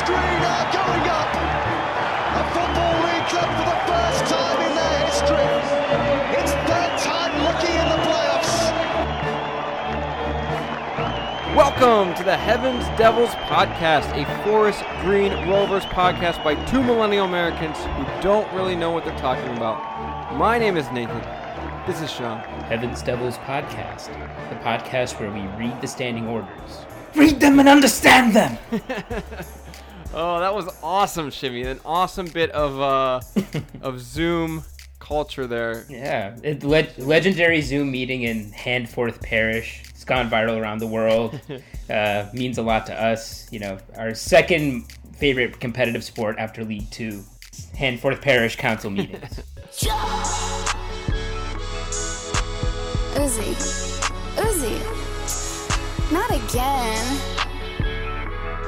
Forest Green are going up. A Football League club for the first time in their history. It's third time lucky in the playoffs. Welcome to the Heavens Devils podcast, a Forest Green Rovers podcast by two millennial Americans who don't really know what they're talking about. My name is Nathan. This is Sean. Heavens Devils Podcast, the podcast where we read the standing orders. Read them and understand them! Oh, that was awesome, Shimmy. An awesome bit of uh, of Zoom culture there. yeah, it, le- legendary Zoom meeting in Handforth Parish. It's gone viral around the world. uh, means a lot to us. You know, our second favorite competitive sport after League Two. Handforth Parish Council meetings. Uzi. Uzi. Not again.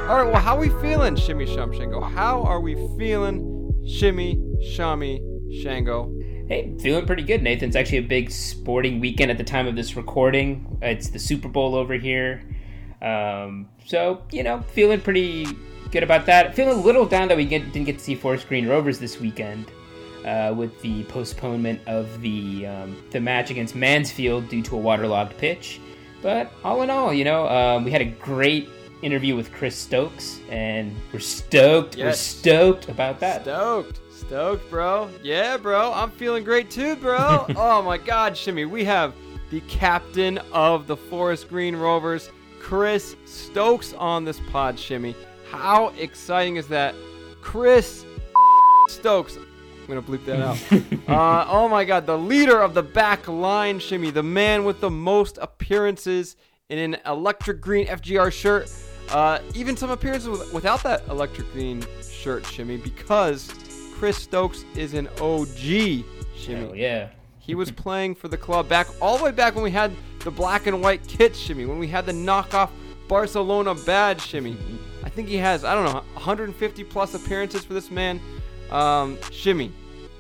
All right, well, how are we feeling, Shimmy Shum Shango? How are we feeling, Shimmy Shami Shango? Hey, feeling pretty good, Nathan. It's actually a big sporting weekend at the time of this recording. It's the Super Bowl over here. Um, so, you know, feeling pretty good about that. Feeling a little down that we get, didn't get to see Forest Green Rovers this weekend uh, with the postponement of the, um, the match against Mansfield due to a waterlogged pitch. But all in all, you know, um, we had a great interview with Chris Stokes, and we're stoked. We're stoked about that. Stoked. Stoked, bro. Yeah, bro. I'm feeling great too, bro. oh my god, Shimmy. We have the captain of the Forest Green Rovers, Chris Stokes, on this pod, Shimmy. How exciting is that? Chris Stokes. I'm gonna bleep that out. uh, oh my god, the leader of the back line, Shimmy, the man with the most appearances in an electric green FGR shirt. Uh, even some appearances with, without that electric green shirt, Shimmy, because Chris Stokes is an OG, Shimmy. Hell yeah. He was playing for the club back all the way back when we had the black and white kit Shimmy, when we had the knockoff Barcelona badge, Shimmy. I think he has, I don't know, 150 plus appearances for this man. Um, Shimmy,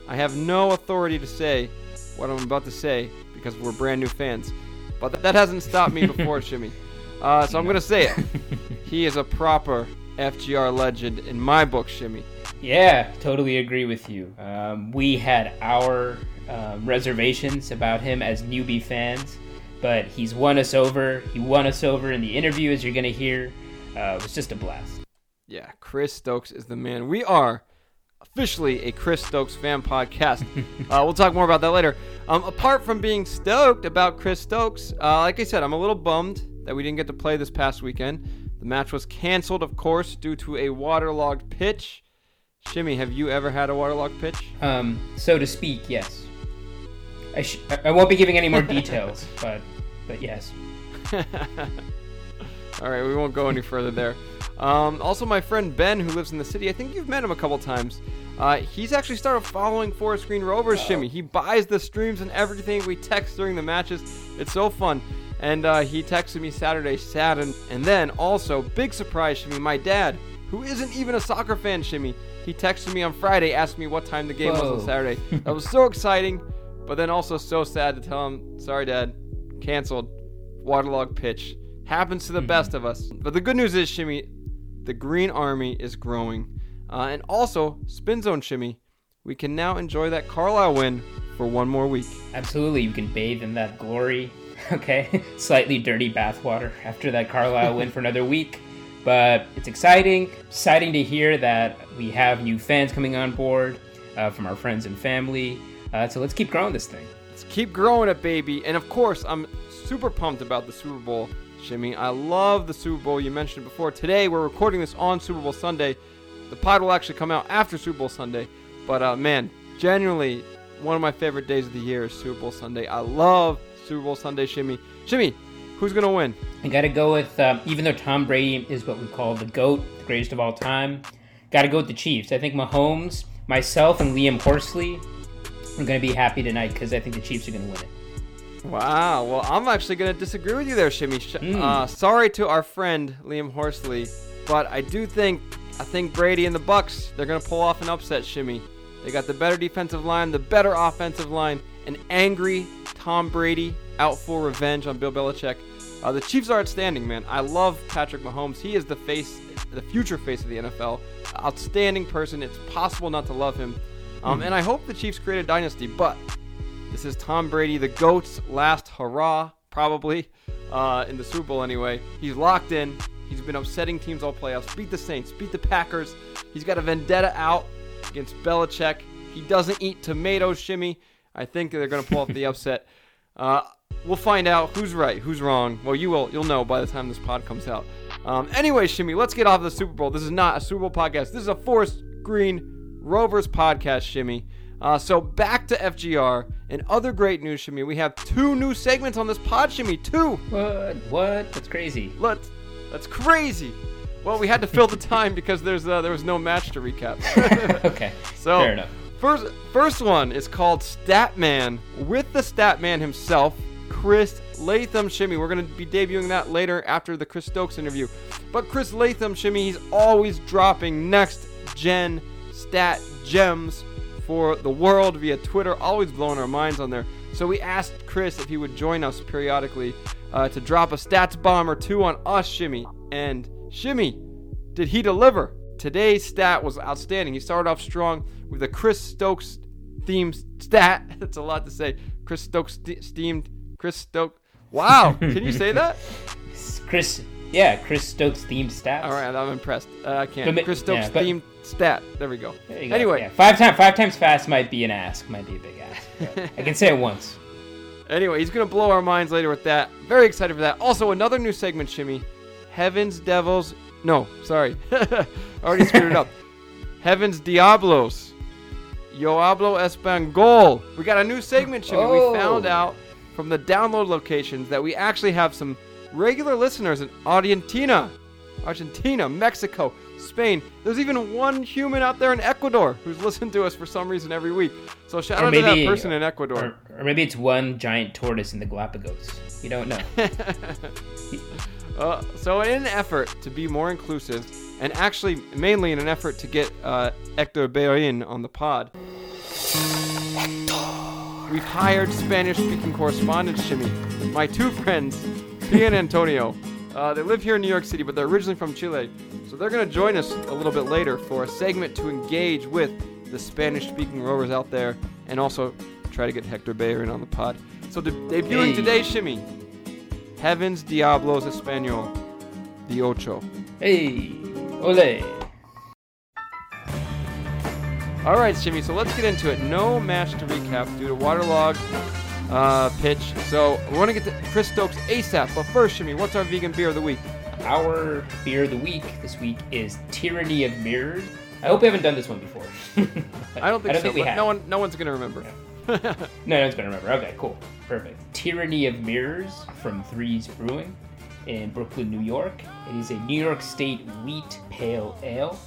I have no authority to say what I'm about to say because we're brand new fans. But that hasn't stopped me before, Shimmy. Uh, so I'm going to say it. He is a proper FGR legend in my book, Shimmy. Yeah, totally agree with you. Um, we had our um, reservations about him as newbie fans, but he's won us over. He won us over in the interview, as you're going to hear. Uh, it was just a blast. Yeah, Chris Stokes is the man. We are officially a Chris Stokes fan podcast. uh, we'll talk more about that later. Um, apart from being stoked about Chris Stokes, uh, like I said, I'm a little bummed that we didn't get to play this past weekend. The match was canceled, of course, due to a waterlogged pitch. Shimmy, have you ever had a waterlogged pitch? Um, so to speak, yes. I, sh- I- won't be giving any more details, but but yes. All right, we won't go any further there. Um, also, my friend Ben, who lives in the city, I think you've met him a couple times. Uh, he's actually started following Forest Green Rovers, Shimmy. He buys the streams and everything. We text during the matches. It's so fun. And uh, he texted me Saturday, sad. And, then also, big surprise, Shimmy, my dad, who isn't even a soccer fan, Shimmy, he texted me on Friday, asked me what time the game was on Saturday. that was so exciting, but then also so sad to tell him, sorry, dad, canceled waterlogged pitch. Happens to the best of us. But the good news is, Shimmy, the Green Army is growing. Uh, and also, Spin Zone Shimmy, we can now enjoy that Carlisle win for one more week. Absolutely, you can bathe in that glory. Okay, slightly dirty bathwater after that Carlisle win for another week, but it's exciting. Exciting to hear that we have new fans coming on board uh, from our friends and family. Uh, so let's keep growing this thing. Let's keep growing it, baby. And of course, I'm super pumped about the Super Bowl, Jimmy. I love the Super Bowl. You mentioned it before. Today, we're recording this on Super Bowl Sunday. The pod will actually come out after Super Bowl Sunday. But uh, man, genuinely, one of my favorite days of the year is Super Bowl Sunday. I love Super Bowl Sunday, Shimmy. Shimmy, who's gonna win? I got to go with, um, even though Tom Brady is what we call the GOAT, the greatest of all time, got to go with the Chiefs. I think Mahomes, myself, and Liam Horsley are going to be happy tonight because I think the Chiefs are going to win it. Wow. Well, I'm actually gonna disagree with you there, Shimmy. Sh- uh, sorry to our friend Liam Horsley, but I do think I think Brady and the Bucs they're gonna pull off an upset, Shimmy. They got the better defensive line, the better offensive line, an angry Tom Brady out for revenge on Bill Belichick. Uh, the Chiefs are outstanding, man. I love Patrick Mahomes. He is the face the future face of the NFL. Outstanding person. It's possible not to love him. Um, And I hope the Chiefs create a dynasty, but this is Tom Brady, the GOAT's last hurrah, probably, uh, in the Super Bowl anyway. He's locked in. He's been upsetting teams all playoffs. Beat the Saints, beat the Packers. He's got a vendetta out against Belichick. He doesn't eat tomatoes, Shimmy. I think they're going to pull off the upset. Uh, we'll find out who's right, who's wrong. Well, you will. You'll know by the time this pod comes out. Um, anyway, Shimmy, let's get off the Super Bowl. This is not a Super Bowl podcast. This is a Forest Green Rovers podcast, Shimmy. Uh, so back to FGR and other great news, Shimmy. We have two new segments on this pod, Shimmy. Two. What? What? That's crazy. Let's. That's crazy. Well, we had to fill the time because there's uh, there was no match to recap. okay. So Fair enough. First, first one is called Statman with the Statman himself, Chris Latham Shimmy. We're gonna be debuting that later after the Chris Stokes interview. But Chris Latham Shimmy, he's always dropping next gen stat gems for the world via Twitter, always blowing our minds on there. So we asked Chris if he would join us periodically uh, to drop a stats bomb or two on us, Shimmy. And Shimmy, did he deliver? Today's stat was outstanding. He started off strong with a Chris Stokes themed stat. That's a lot to say. Chris Stokes themed. Chris Stokes. Wow, can you say that? Chris. Yeah, Chris Stokes themed stats. All right, I'm impressed. Uh, I can't. But- Chris Stokes yeah, but- themed stat. There we go. There you go. Anyway, Yeah, five times five times fast might be an ask. Might be a big ask. I can say it once. Anyway, he's gonna blow our minds later with that. Very excited for that. Also, another new segment, Shimmy. Heavens Devils. No, sorry. Already screwed it up. Heavens Diablos. Yo hablo español. We got a new segment, Shimmy. Oh. We found out from the download locations that we actually have some regular listeners in Argentina, Argentina, Mexico, Spain. There's even one human out there in Ecuador who's listened to us for some reason every week. So shout Or out to maybe- that person in Ecuador. Or, or maybe it's one giant tortoise in the Galapagos. You don't know. Uh, so, in an effort to be more inclusive, and actually mainly in an effort to get uh, Hector Bellerin on the pod, we've hired Spanish-speaking correspondent Shimmy, my two friends, Pia and Antonio. Uh, they live here in New York City, but they're originally from Chile, so they're going to join us a little bit later for a segment to engage with the Spanish-speaking rovers out there, and also try to get Hector Bellerin on the pod. So, de- debuting Hey. today, Shimmy. Heavens Diablos Espanol, the Ocho. hey, ole. All right, Jimmy. So let's get into it. No match to recap due to waterlogged uh, pitch. So we want to get to Chris Stokes ASAP. But first, Jimmy, what's our vegan beer of the week? Our beer of the week this week is Tyranny of Mirrors. I hope we haven't done this one before. I don't think I don't so. think we have. no one, no one's gonna remember. No, no one's gonna remember. Okay, cool, perfect. Tyranny of Mirrors from Threes Brewing in Brooklyn, New York. It is a New York State wheat pale ale,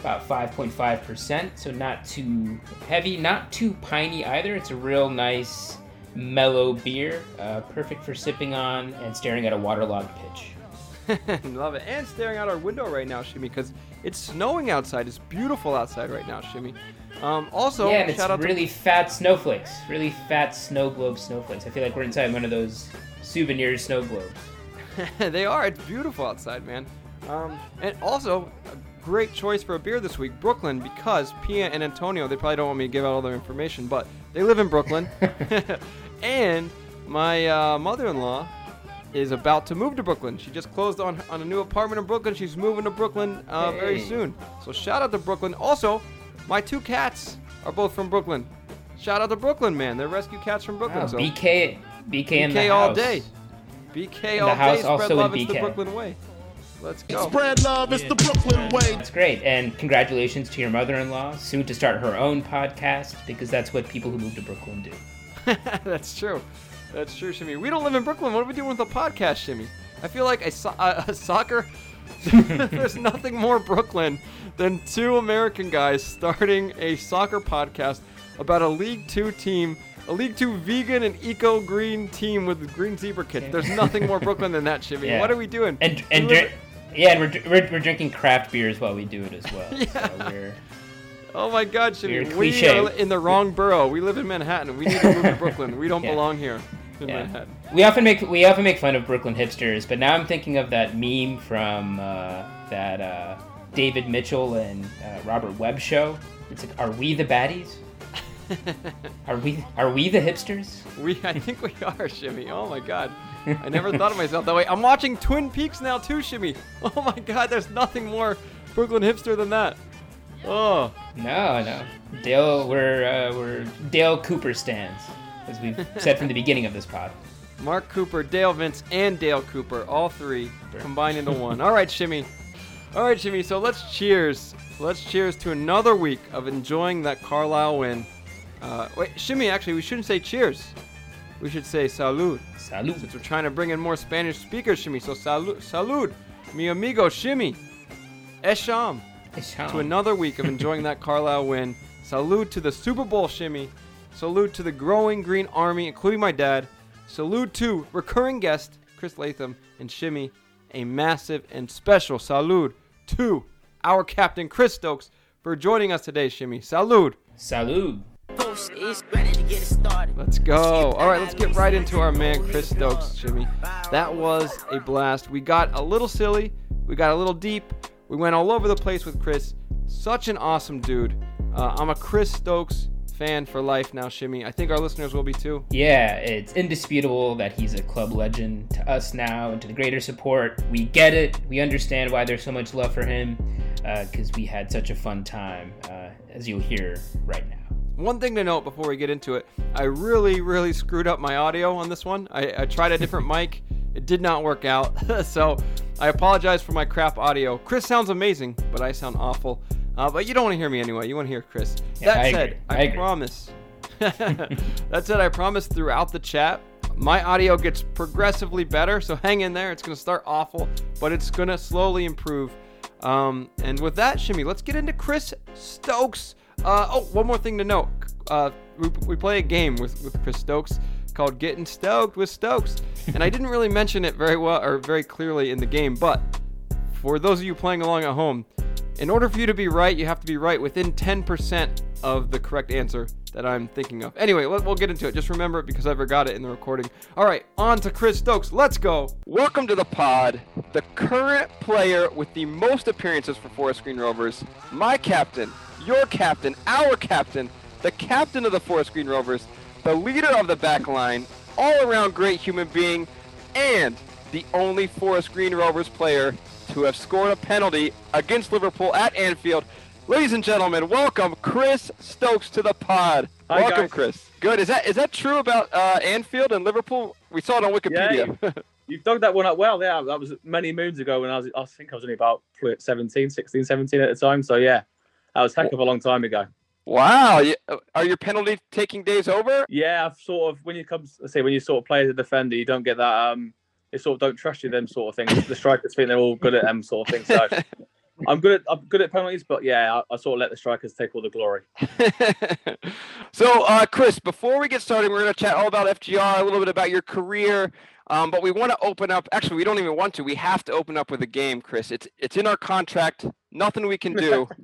about 5.5%, so not too heavy, not too piney either. It's a real nice, mellow beer, uh, perfect for sipping on and staring at a waterlogged pitch. Love it. And staring out our window right now, Shimmy, because it's snowing outside. It's beautiful outside right now, Shimmy. Um, also, yeah, it's really fat snowflakes, really fat snow globe snowflakes. I feel like we're inside one of those souvenir snow globes. they are. It's beautiful outside, man. Um, and also, a great choice for a beer this week, Brooklyn, because Pia and Antonio, they probably don't want me to give out all their information, but they live in Brooklyn. and my uh, mother-in-law is about to move to Brooklyn. She just closed on, on a new apartment in Brooklyn. She's moving to Brooklyn uh, very soon. So shout out to Brooklyn. Also, my two cats are both from Brooklyn. Shout out to Brooklyn, man. They're rescue cats from Brooklyn. Wow, so BK, BK, in the BK all house. day. BK the all house day. Spread also in love. It's the Brooklyn way. Let's go. Spread love, it's the Brooklyn way. That's great, and congratulations to your mother-in-law, soon to start her own podcast because that's what people who move to Brooklyn do. That's true. That's true, Shimmy. We don't live in Brooklyn. What are we doing with a podcast, Shimmy? I feel like a, so- uh, a, a soccer. There's nothing more Brooklyn than two American guys starting a soccer podcast about a League Two team, a League Two vegan and eco green team with green zebra kits. There's nothing more Brooklyn than that, Shimmy. Yeah. What are we doing? And and dri- yeah, and we're, we're, we're drinking craft beers while we do it as well. Yeah. So we're Oh my God, Shimmy. Weird We are in the wrong borough. We live in Manhattan. We need to move to Brooklyn. We don't Yeah. belong here. In Yeah. my head. We often make we often make fun of Brooklyn hipsters, but now I'm thinking of that meme from uh, that uh, David Mitchell and uh, Robert Webb show. It's like, are we the baddies? Are we are we the hipsters? We, I think we are, Shimmy. Oh my god. I never thought of myself that way. I'm watching Twin Peaks now too, Shimmy. Oh my god, there's nothing more Brooklyn hipster than that. Oh, No, no. Dale, we're uh, we're Dale Cooper stands, as we've said from the beginning of this pod. Mark Cooper, Dale Vince, and Dale Cooper, all three combined into one. All right, Shimmy. All right, Shimmy. So let's cheers. Let's cheers to another week of enjoying that Carlisle win. Uh, wait, Shimmy. Actually, we shouldn't say cheers. We should say salud. Salud. Since we're trying to bring in more Spanish speakers, Shimmy. So salud, salud, mi amigo, Shimmy. Esham. Esham. To another week of enjoying that Carlisle win. Salud to the Super Bowl shimmy. Salute to the growing Green Army, including my dad. Salute to recurring guest Chris Latham and Shimmy. A massive and special salute to our captain Chris Stokes for joining us today, Shimmy. Salute. Salute. Let's go. All right, let's get right into our man Chris Stokes, Jimmy. That was a blast. We got a little silly, we got a little deep, we went all over the place with Chris. Such an awesome dude. Uh, I'm a Chris Stokes fan for life now, Shimmy. I think our listeners will be too. Yeah, it's indisputable that he's a club legend to us now and to the greater support. We get it. We understand why there's so much love for him because we had such a fun time, uh, as you'll hear right now. One thing to note before we get into it, I really, really screwed up my audio on this one. I, I tried a different mic. It did not work out. so I apologize for my crap audio. Chris sounds amazing, but I sound awful. Uh, but you don't want to hear me anyway. You want to hear Chris. Yeah, that I said, agree. I, I promise. that said, I promise throughout the chat, my audio gets progressively better. So hang in there. It's going to start awful, but it's going to slowly improve. Um, and with that, Shimmy, let's get into Chris Stokes. Uh, oh, one more thing to note. Uh, we, we play a game with, with Chris Stokes called Getting Stoked with Stokes. And I didn't really mention it very well or very clearly in the game, but for those of you playing along at home, in order for you to be right, you have to be right within 10% of the correct answer that I'm thinking of. Anyway, let, we'll get into it. Just remember it because I forgot it in the recording. All right, on to Chris Stokes. Let's go. Welcome to the pod. The current player with the most appearances for Forest Green Rovers, my captain, your captain, our captain, the captain of the Forest Green Rovers, the leader of the back line, all around great human being, and the only Forest Green Rovers player to have scored a penalty against Liverpool at Anfield. Ladies and gentlemen, welcome Chris Stokes to the pod. Hi, welcome, guys. Chris. Good. Is that is that true about uh, Anfield and Liverpool? We saw it on Wikipedia. You've dug that one up well. Yeah, that was many moons ago when I was, I think I was only about 17, 16, 17 at the time. So yeah, that was heck of a long time ago. wow. Are your penalty taking days over? Yeah, I've sort of when you come, say when you sort of play as a defender, you don't get that. Um, they sort of don't trust you. Them sort of things. The strikers think they're all good at them sort of things. So I'm good at I'm good at penalties, but yeah, I, I sort of let the strikers take all the glory. so, uh, Chris, before we get started, we're going to chat all about FGR, a little bit about your career. Um, but we want to open up. Actually, we don't even want to. We have to open up with a game, Chris. It's it's in our contract. Nothing we can do.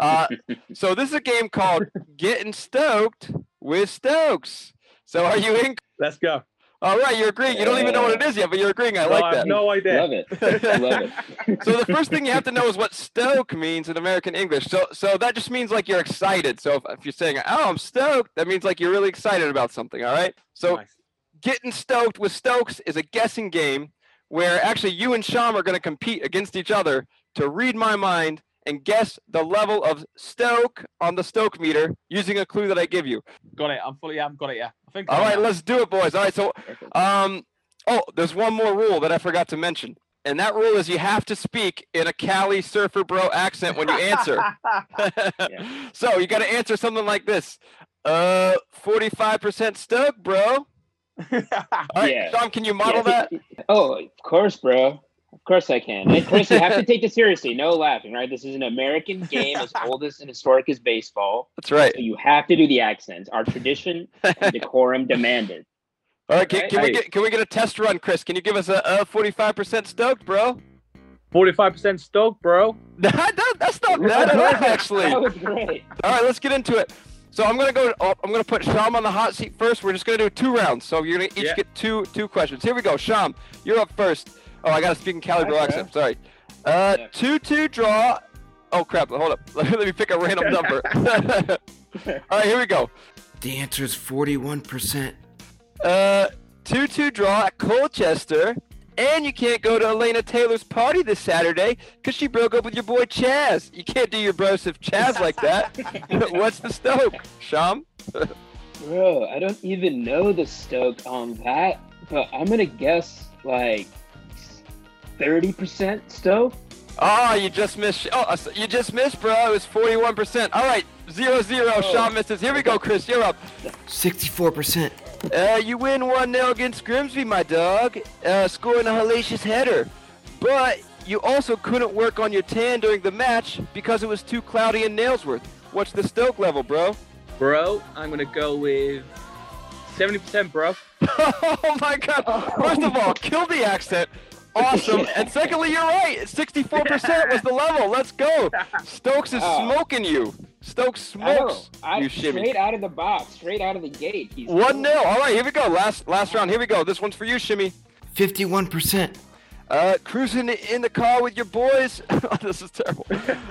Uh, so this is a game called Getting Stoked with Stokes. So are you in? Let's go. All right, you're agreeing. You don't even know what it is yet, but you're agreeing. I No, like I have that. no idea. Love it. Love it. so the first thing you have to know is what stoke means in American English. So so that just means like you're excited. So if, if you're saying, "Oh, I'm stoked," that means like you're really excited about something. All right. So Nice. getting stoked with Stokes is a guessing game where actually you and Sham are going to compete against each other to read my mind and guess the level of stoke on the stoke meter using a clue that I give you. Got it. I'm fully. I've got it. Yeah. I think. All I right, know. let's do it, boys. All right, so um, oh, there's one more rule that I forgot to mention, and that rule is you have to speak in a Cali surfer bro accent when you answer. So you got to answer something like this: uh, 45% stoked, bro. All right, Yeah. Tom, can you model Yeah, that? Oh, of course, bro. Of course I can. And Chris, you have to take this seriously. No laughing, right? This is an American game as old as and historic as baseball. That's right. So you have to do the accents. Our tradition and decorum demanded. All right, can, Okay. can we get can we get a test run, Chris? Can you give us a, a 45% stoked, bro? Forty-five percent stoked, bro. That, that- that's not bad at all, actually. That was great. All right, let's get into it. So I'm gonna go. Oh, I'm gonna put Sham on the hot seat first. We're just gonna do two rounds. So you're gonna each Yeah. get two two questions. Here we go. Sham, you're up first. Oh, I gotta speak in Cali bro Okay. accent. Sorry. Uh, Yeah. two two draw. Oh crap! Hold up. Let me pick a random number. All right, here we go. The answer is 41%. Uh, 2 2 draw at Colchester. And you can't go to Elena Taylor's party this Saturday because she broke up with your boy Chaz. You can't do your brosif Chaz like that. What's the Stoke, Sham? Bro, I don't even know the Stoke on that, but I'm gonna guess like 30% Stoke. Oh, you just missed. Oh, uh, you just missed, bro. It was 41%. All right, 0 0. Sham misses. Here we go, Chris. You're up. 64%. Uh, you win 1 0 against Grimsby, my dog, uh, scoring a hellacious header. But you also couldn't work on your tan during the match because it was too cloudy in Nailsworth. What's the Stoke level, bro? Bro, I'm gonna go with seventy percent, bro. oh my god. First of all, kill the accent. Awesome. And secondly, you're right. 64% was the level. Let's go. Stokes is Oh. smoking you. Stokes smokes I, you shimmy. straight out of the box, straight out of the gate. He's One 0 All right, here we go. Last last round. Here we go. This one's for you, Shimmy. Fifty-one percent. Uh, cruising in the car with your boys. this is terrible.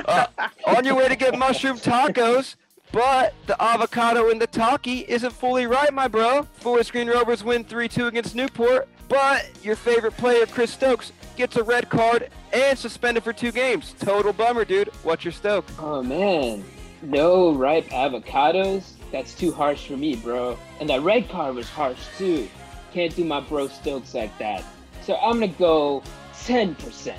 Uh, on your way to get mushroom tacos, but the avocado in the talkie isn't fully right, my bro. Forest Green Rovers win 3-2 against Newport, but your favorite player, Chris Stokes, gets a red card and suspended for two games. Total bummer, dude. What's your Stoke? Oh man, no ripe avocados. That's too harsh for me, bro. And that red card was harsh too. Can't do my bro Stokes like that. So I'm gonna go 10%.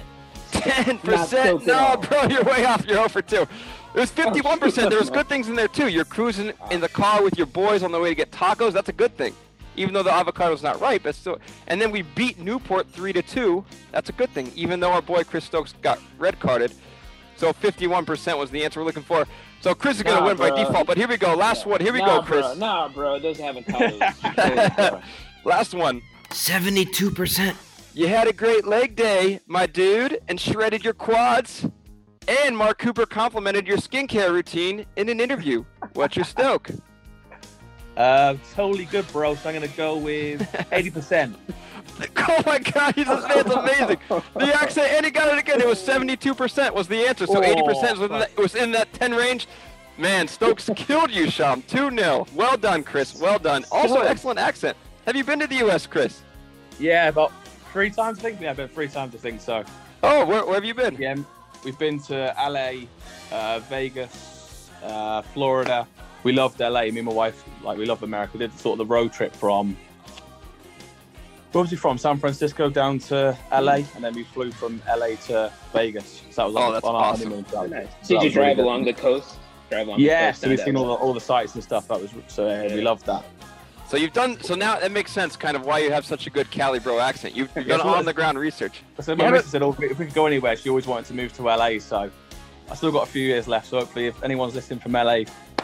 10%? No, bro, you're way off. You're 0 for two. It was 51 percent. There was good things in there too. You're cruising in the car with your boys on the way to get tacos. That's a good thing. Even though the avocado's not ripe, it's still. And then we beat Newport three to two. That's a good thing. Even though our boy Chris Stokes got red carded. So 51 percent was the answer we're looking for. So Chris is gonna Nah, win by default. But here we go. Last one. Here we nah, go, Chris. Bro, nah, bro, those avocados. Last one. 72%. You had a great leg day, my dude, and shredded your quads. And Mark Cooper complimented your skincare routine in an interview. What's your stoke? Uh, totally good, bro. So I'm gonna go with eighty percent. Oh my god, he's, man's amazing. The accent, and he got it again. It was 72% was the answer. So 80% was within that, was in that 10 range. Man, Stokes killed you, Sham. 2 0. Well done, Chris. Well done. Also, excellent accent. Have you been to the U.S., Chris? Yeah, about three times I think. Yeah, I've been three times I think so. Oh, where, where have you been? Yeah, we've been to LA, uh, Vegas, uh, Florida. We loved LA. Me and my wife, like, we love America. We did sort of the road trip from. Where was we from? San Francisco down to LA, and then we flew from LA to Vegas. So that was Oh, on, that's on our awesome. honeymoon trip. nice. So Did you was really drive good. along the coast? Drive along Yeah, the coast so we've uh, seen all the, all the sites and stuff. That was so yeah, we loved that. So you've done so now that makes sense kind of why you have such a good Cali bro accent. You've, you've Yeah, done so on the ground research. So my Yeah, missus said, oh, if we could go anywhere, she always wanted to move to LA. So I still got a few years left. So hopefully, if anyone's listening from LA,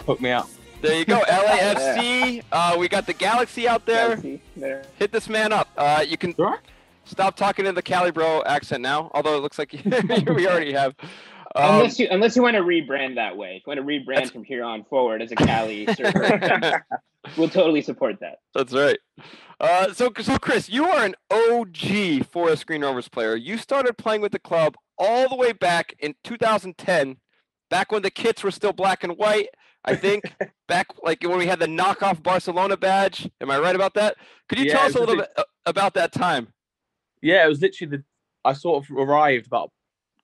hook me up. There you go, LAFC. Uh, we got the Galaxy out there. Galaxy there. Hit this man up. Uh, you can Sure. stop talking in the Cali bro accent now. Although it looks like we already have. Um, unless you unless you want to rebrand that way, if you want to rebrand from here on forward as a Cali server, we'll totally support that. That's right. Uh, so, so Chris, you are an OG Forest Green Rovers player. You started playing with the club all the way back in 2010, back when the kits were still black and white. I think back like when we had the knockoff Barcelona badge. Am I right about that? Could you Yeah, tell us a little bit uh, about that time? Yeah, it was literally the. I sort of arrived about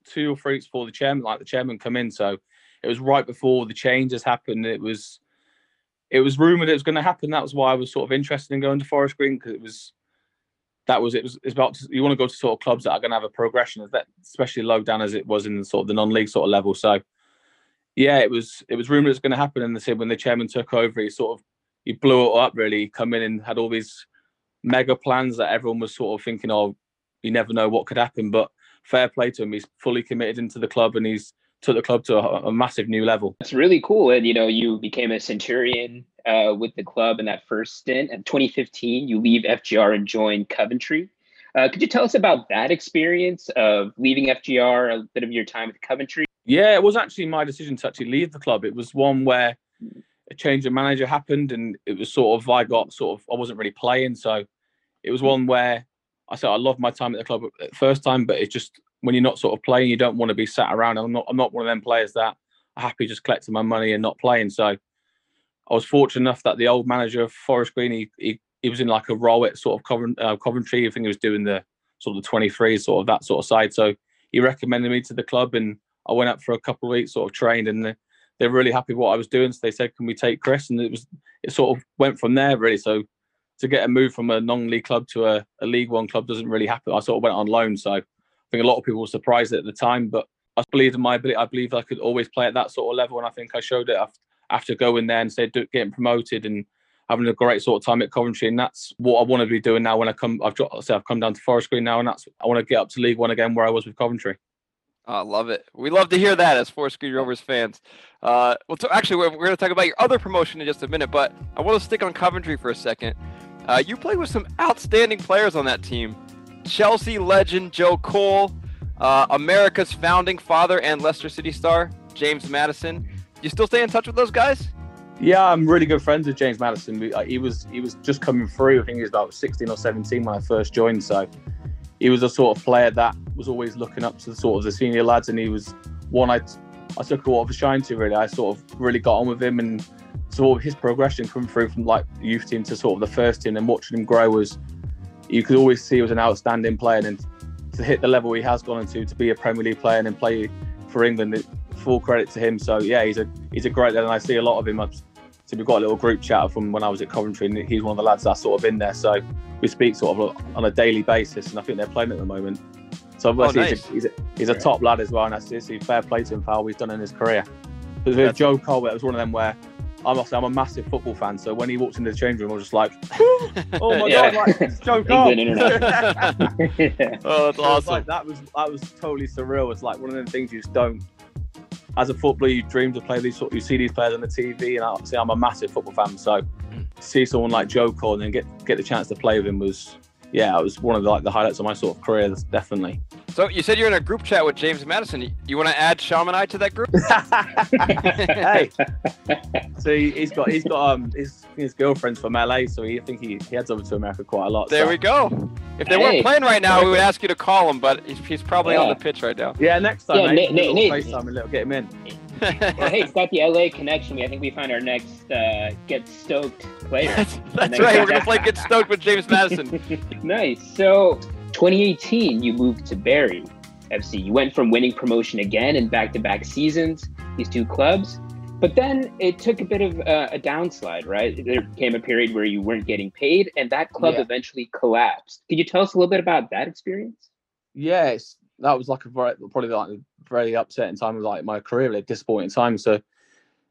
two or three weeks before the chairman, like the chairman come in. So it was right before the changes happened. It was, it was rumored it was going to happen. That was why I was sort of interested in going to Forest Green because it was, that was it was it's about you want to go to sort of clubs that are going to have a progression, as that especially low down as it was in sort of the non-league sort of level. So yeah, it was it was rumored it was going to happen, and they said when the chairman took over, he sort of he blew it up really. Come in and had all these mega plans that everyone was sort of thinking, oh, you never know what could happen. But fair play to him. He's fully committed into the club and he's took the club to a, a massive new level. It's really cool, and you know, you became a Centurion uh, with the club in that first stint. In 2015, you leave FGR and join Coventry. Uh, could you tell us about that experience of leaving FGR, a bit of your time with Coventry? Yeah, it was actually my decision to actually leave the club. It was one where a change of manager happened, and it was sort of I got sort of I wasn't really playing, so it was one where I said I love my time at the club at first time, but it's just when you're not sort of playing, you don't want to be sat around. I'm not I'm not one of them players that are happy just collecting my money and not playing. So I was fortunate enough that the old manager of Forest Green, he he, he was in like a role at sort of uh, Coventry. I think he was doing the sort of the 23, sort of that sort of side. So he recommended me to the club, and I went up for a couple of weeks, sort of trained, and they, they're really happy with what I was doing. So they said, "Can we take Chris?" And it was it sort of went from there really. So to get a move from a non-league club to a, a League One club doesn't really happen. I sort of went on loan, so I think a lot of people were surprised at the time, but I believed in my ability. I believe I could always play at that sort of level, and I think I showed it after going there and said getting promoted and having a great sort of time at Coventry, and that's what I want to be doing now. When I come, I've got, say I've come down to Forest Green now, and that's I want to get up to League One again, where I was with Coventry. I love it. We love to hear that as Forest Green Rovers fans. Uh, well, so actually, we're, we're going to talk about your other promotion in just a minute, but I want to stick on Coventry for a second. Uh, you played with some outstanding players on that team. Chelsea legend Joe Cole, uh, America's founding father and Leicester City star James Madison. You still stay in touch with those guys? Yeah, I'm really good friends with James Madison. He was he was just coming through. I think he was about 16 or 17 when I first joined. So he was a sort of player that was always looking up to the sort of the senior lads, and he was one I I took a lot of a shine to. Really, I sort of really got on with him, and sort of his progression coming through from like the youth team to sort of the first team, and watching him grow was you could always see he was an outstanding player, and to hit the level he has gone into to be a Premier League player and then play for England, full credit to him. So yeah, he's a he's a great lad, and I see a lot of him. So we've got a little group chat from when I was at Coventry, and he's one of the lads that's sort of in there. So we speak sort of on a daily basis, and I think they're playing at the moment. So oh, obviously oh, nice. he's, a, he's, a, he's, a, top lad as well, and that's just fair play to him for how he's done in his career. But with Joe Cole, it was one of them where I must say I'm a massive football fan. So when he walked into the change room, I was just like, "Oh my yeah. god, like, it's Joe Cole!" yeah. Oh, that's awesome. Like, that was that was totally surreal. It's like one of the things you just don't as a footballer, you dream to play these sort. You see these players on the TV, and obviously, I'm a massive football fan. So, to see someone like Joe Cole and get get the chance to play with him was, yeah, it was one of the, like the highlights of my sort of career. Definitely. So you said you're in a group chat with James Madison. You want to add Shaman I to that group? hey, so he's got he's got um his his girlfriend's from LA, so he, I think he, he heads over to America quite a lot. There so. we go. If they hey. weren't playing right now, we would ask you to call him, but he's, he's probably yeah. on the pitch right now. Yeah, next time. Yeah, Nate, Nate, Nate. FaceTime and get him in. well, hey, it's got the LA connection. I think we find our next uh, Get Stoked player. That's, that's right. We're going to play Get Stoked with James Madison. nice. So, 2018, you moved to Bury. FC. You went from winning promotion again in back to back seasons, these two clubs. But then it took a bit of uh, a, a downside, right? There came a period where you weren't getting paid, and that club yeah. eventually collapsed. Could you tell us a little bit about that experience? Yes, that was like a very, probably like a very upsetting time of like my career, like disappointing time. So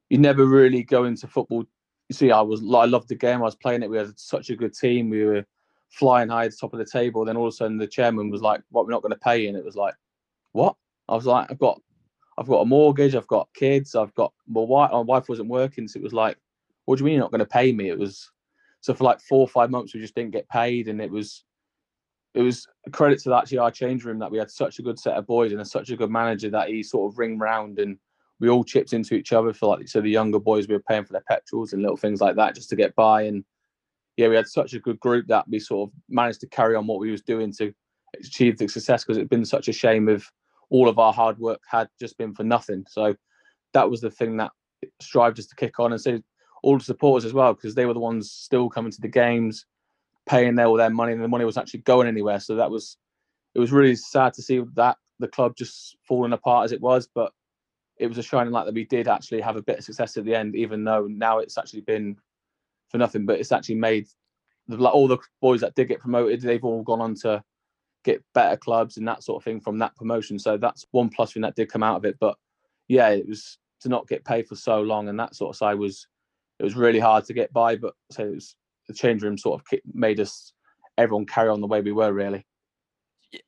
you never really go into football. You see, I was I loved the game. I was playing it. We had such a good team. We were flying high at the top of the table. Then all of a sudden, the chairman was like, "What? We're not going to pay you." And it was like, what? I was like, I've got, I've got a mortgage, I've got kids, I've got my wife. My wife wasn't working, so it was like, what do you mean you're not going to pay me? It was so for like four or five months we just didn't get paid, and it was, it was a credit to actually our change room that we had such a good set of boys and such a good manager that he sort of ring round and we all chipped into each other for like so the younger boys we were paying for their petrols and little things like that just to get by and yeah we had such a good group that we sort of managed to carry on what we was doing to achieve the success because it'd been such a shame if all of our hard work had just been for nothing. So that was the thing that strived us to kick on and so all the supporters as well because they were the ones still coming to the games, paying their all their money, and the money was actually going anywhere. So that was it was really sad to see that the club just falling apart as it was, but it was a shining light that we did actually have a bit of success at the end, even though now it's actually been for nothing. But it's actually made like all the boys that did get promoted, they've all gone on to get better clubs and that sort of thing from that promotion. So that's one plus thing that did come out of it. But yeah, it was to not get paid for so long and that sort of side was it was really hard to get by. But so it was the change room sort of made us everyone carry on the way we were really.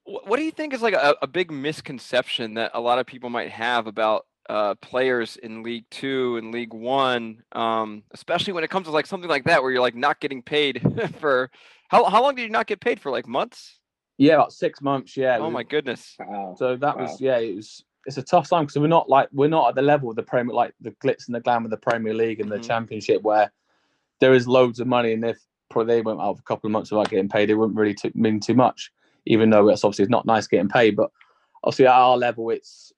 What do you think is like a, a big misconception that a lot of people might have about uh, players in League Two and League One, um, especially when it comes to like something like that where you're like not getting paid for how how long did you not get paid for like months? Yeah, about six months. Yeah. Oh my goodness. Wow. So that wow. was yeah. It was it's a tough time because we're not like we're not at the level of the Premier like the glitz and the glam of the Premier League and the Mhm. Championship where there is loads of money and if probably they went out for a couple of months without getting paid, it wouldn't really t- mean too much. Even though it's obviously it's not nice getting paid, but obviously at our level, it's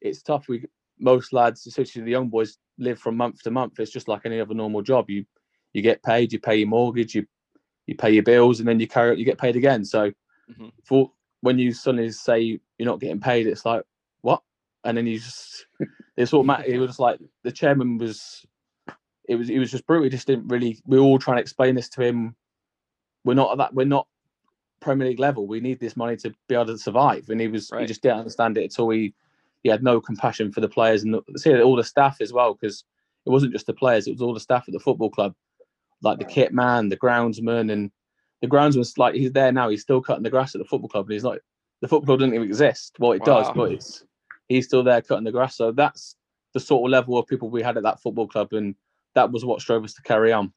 it's tough. We most lads, especially the young boys, live from month to month. It's just like any other normal job. You you get paid, you pay your mortgage, you you pay your bills, and then you carry you get paid again. So Mhm. for when you suddenly say you're not getting paid, it's like what? And then you just it's automatic. It was like the chairman was. It was it was just brutal. He just didn't really. We were all trying to explain this to him. We're not at that. We're not Premier League level. We need this money to be able to survive. And he was he just didn't understand it at all. He he had no compassion for the players and the, see, all the staff as well because it wasn't just the players. It was all the staff at the football club, like the kit man, the groundsman, and the groundsman's like he's there now. He's still cutting the grass at the football club, and he's like the football club doesn't even exist. Well, it does, but it's he's still there cutting the grass. So that's the sort of level of people we had at that football club, and that was what drove us to carry on.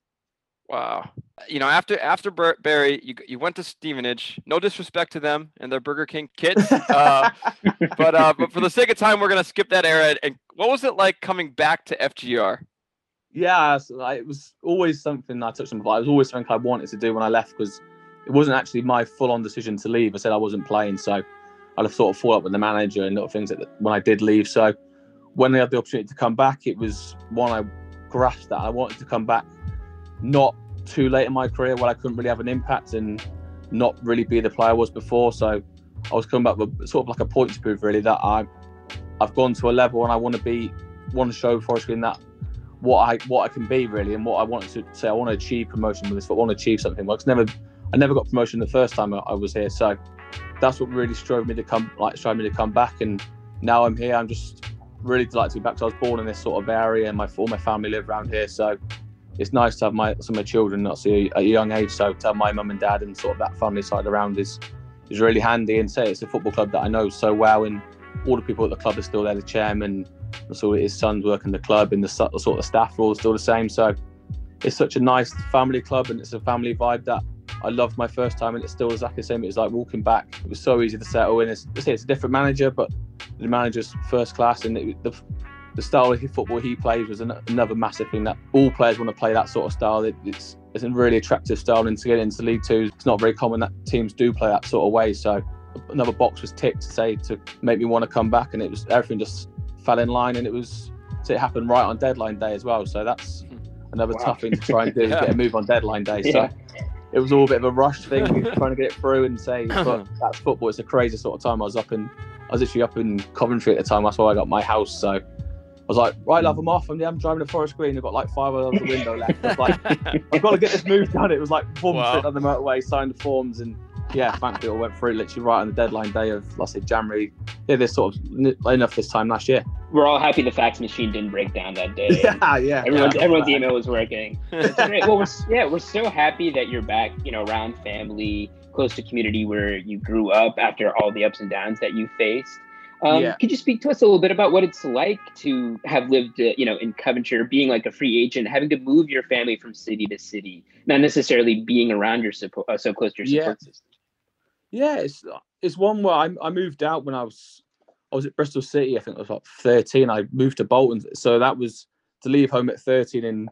Wow. You know, after after Bar- Bury, you you went to Stevenage. No disrespect to them and their Burger King kids, uh, but uh, but for the sake of time, we're gonna skip that era. And what was it like coming back to FGR? Yeah, so, like, it was always something I touched on before. It was always something I wanted to do when I left because it wasn't actually my full-on decision to leave. I said I wasn't playing, so I'd have sort of fought up with the manager and little things that when I did leave. So when I had the opportunity to come back, it was one I grasped that I wanted to come back, not too late in my career where I couldn't really have an impact and not really be the player I was before. So I was coming back with sort of like a point to prove really that I I've gone to a level and I want to be want to show Forest Green that what I what I can be really and what I wanted to say I want to achieve promotion with this but I want to achieve something well it's never I never got promotion the first time I, I was here so that's what really strove me to come like drove me to come back and now I'm here I'm just really delighted to be back 'cause I was born in this sort of area and my all my family live around here so it's nice to have my some of my children not see at a young age so to have my mum and dad and sort of that family side around is is really handy and say it's a football club that I know so well and all the people at the club are still there the chairman so his sons work in the club and the sort of staff are all still the same so it's such a nice family club and it's a family vibe that I loved my first time and it's still exactly the same. It was like walking back. It was so easy to settle in. It's, it's a different manager, but the manager's first class and it, the, the style of football he plays was an, another massive thing that all players want to play that sort of style. It, it's it's a really attractive style and to get into League Two, it's not very common that teams do play that sort of way. So another box was ticked to say to make me want to come back and it was everything just fell in line and it was so it happened right on deadline day as well. So that's another Wow. tough thing to try and do Yeah. get a move on deadline day. Yeah. So it was all a bit of a rush thing, trying to get it through and say, but that's football. It's a crazy sort of time. I was up in, I was literally up in Coventry at the time. That's why I got my house. So was like, right, love, I'm off. I'm, I'm driving to Forest Green. I've got like five hours of the window left. I was like, I've got to get this move done. It was like, boom, Wow. straight on the motorway, signed the forms, and yeah, thankfully it all went through literally right on the deadline day of, let's say, January. Yeah, this sort of enough this time last year. We're all happy the fax machine didn't break down that day. Yeah, yeah. Everyone's, yeah. everyone's email was working. Great. Well, we're, yeah, we're so happy that you're back, you know, around family, close to community where you grew up after all the ups and downs that you faced. Um, Yeah. Could you speak to us a little bit about what it's like to have lived, uh, you know, in Coventry, being like a free agent, having to move your family from city to city, not necessarily being around your support, uh, so close to your Yeah. support system? Yeah, it's it's one where I, I moved out when I was I was at Bristol City. I think I was like thirteen. I moved to Bolton, so that was to leave home at thirteen and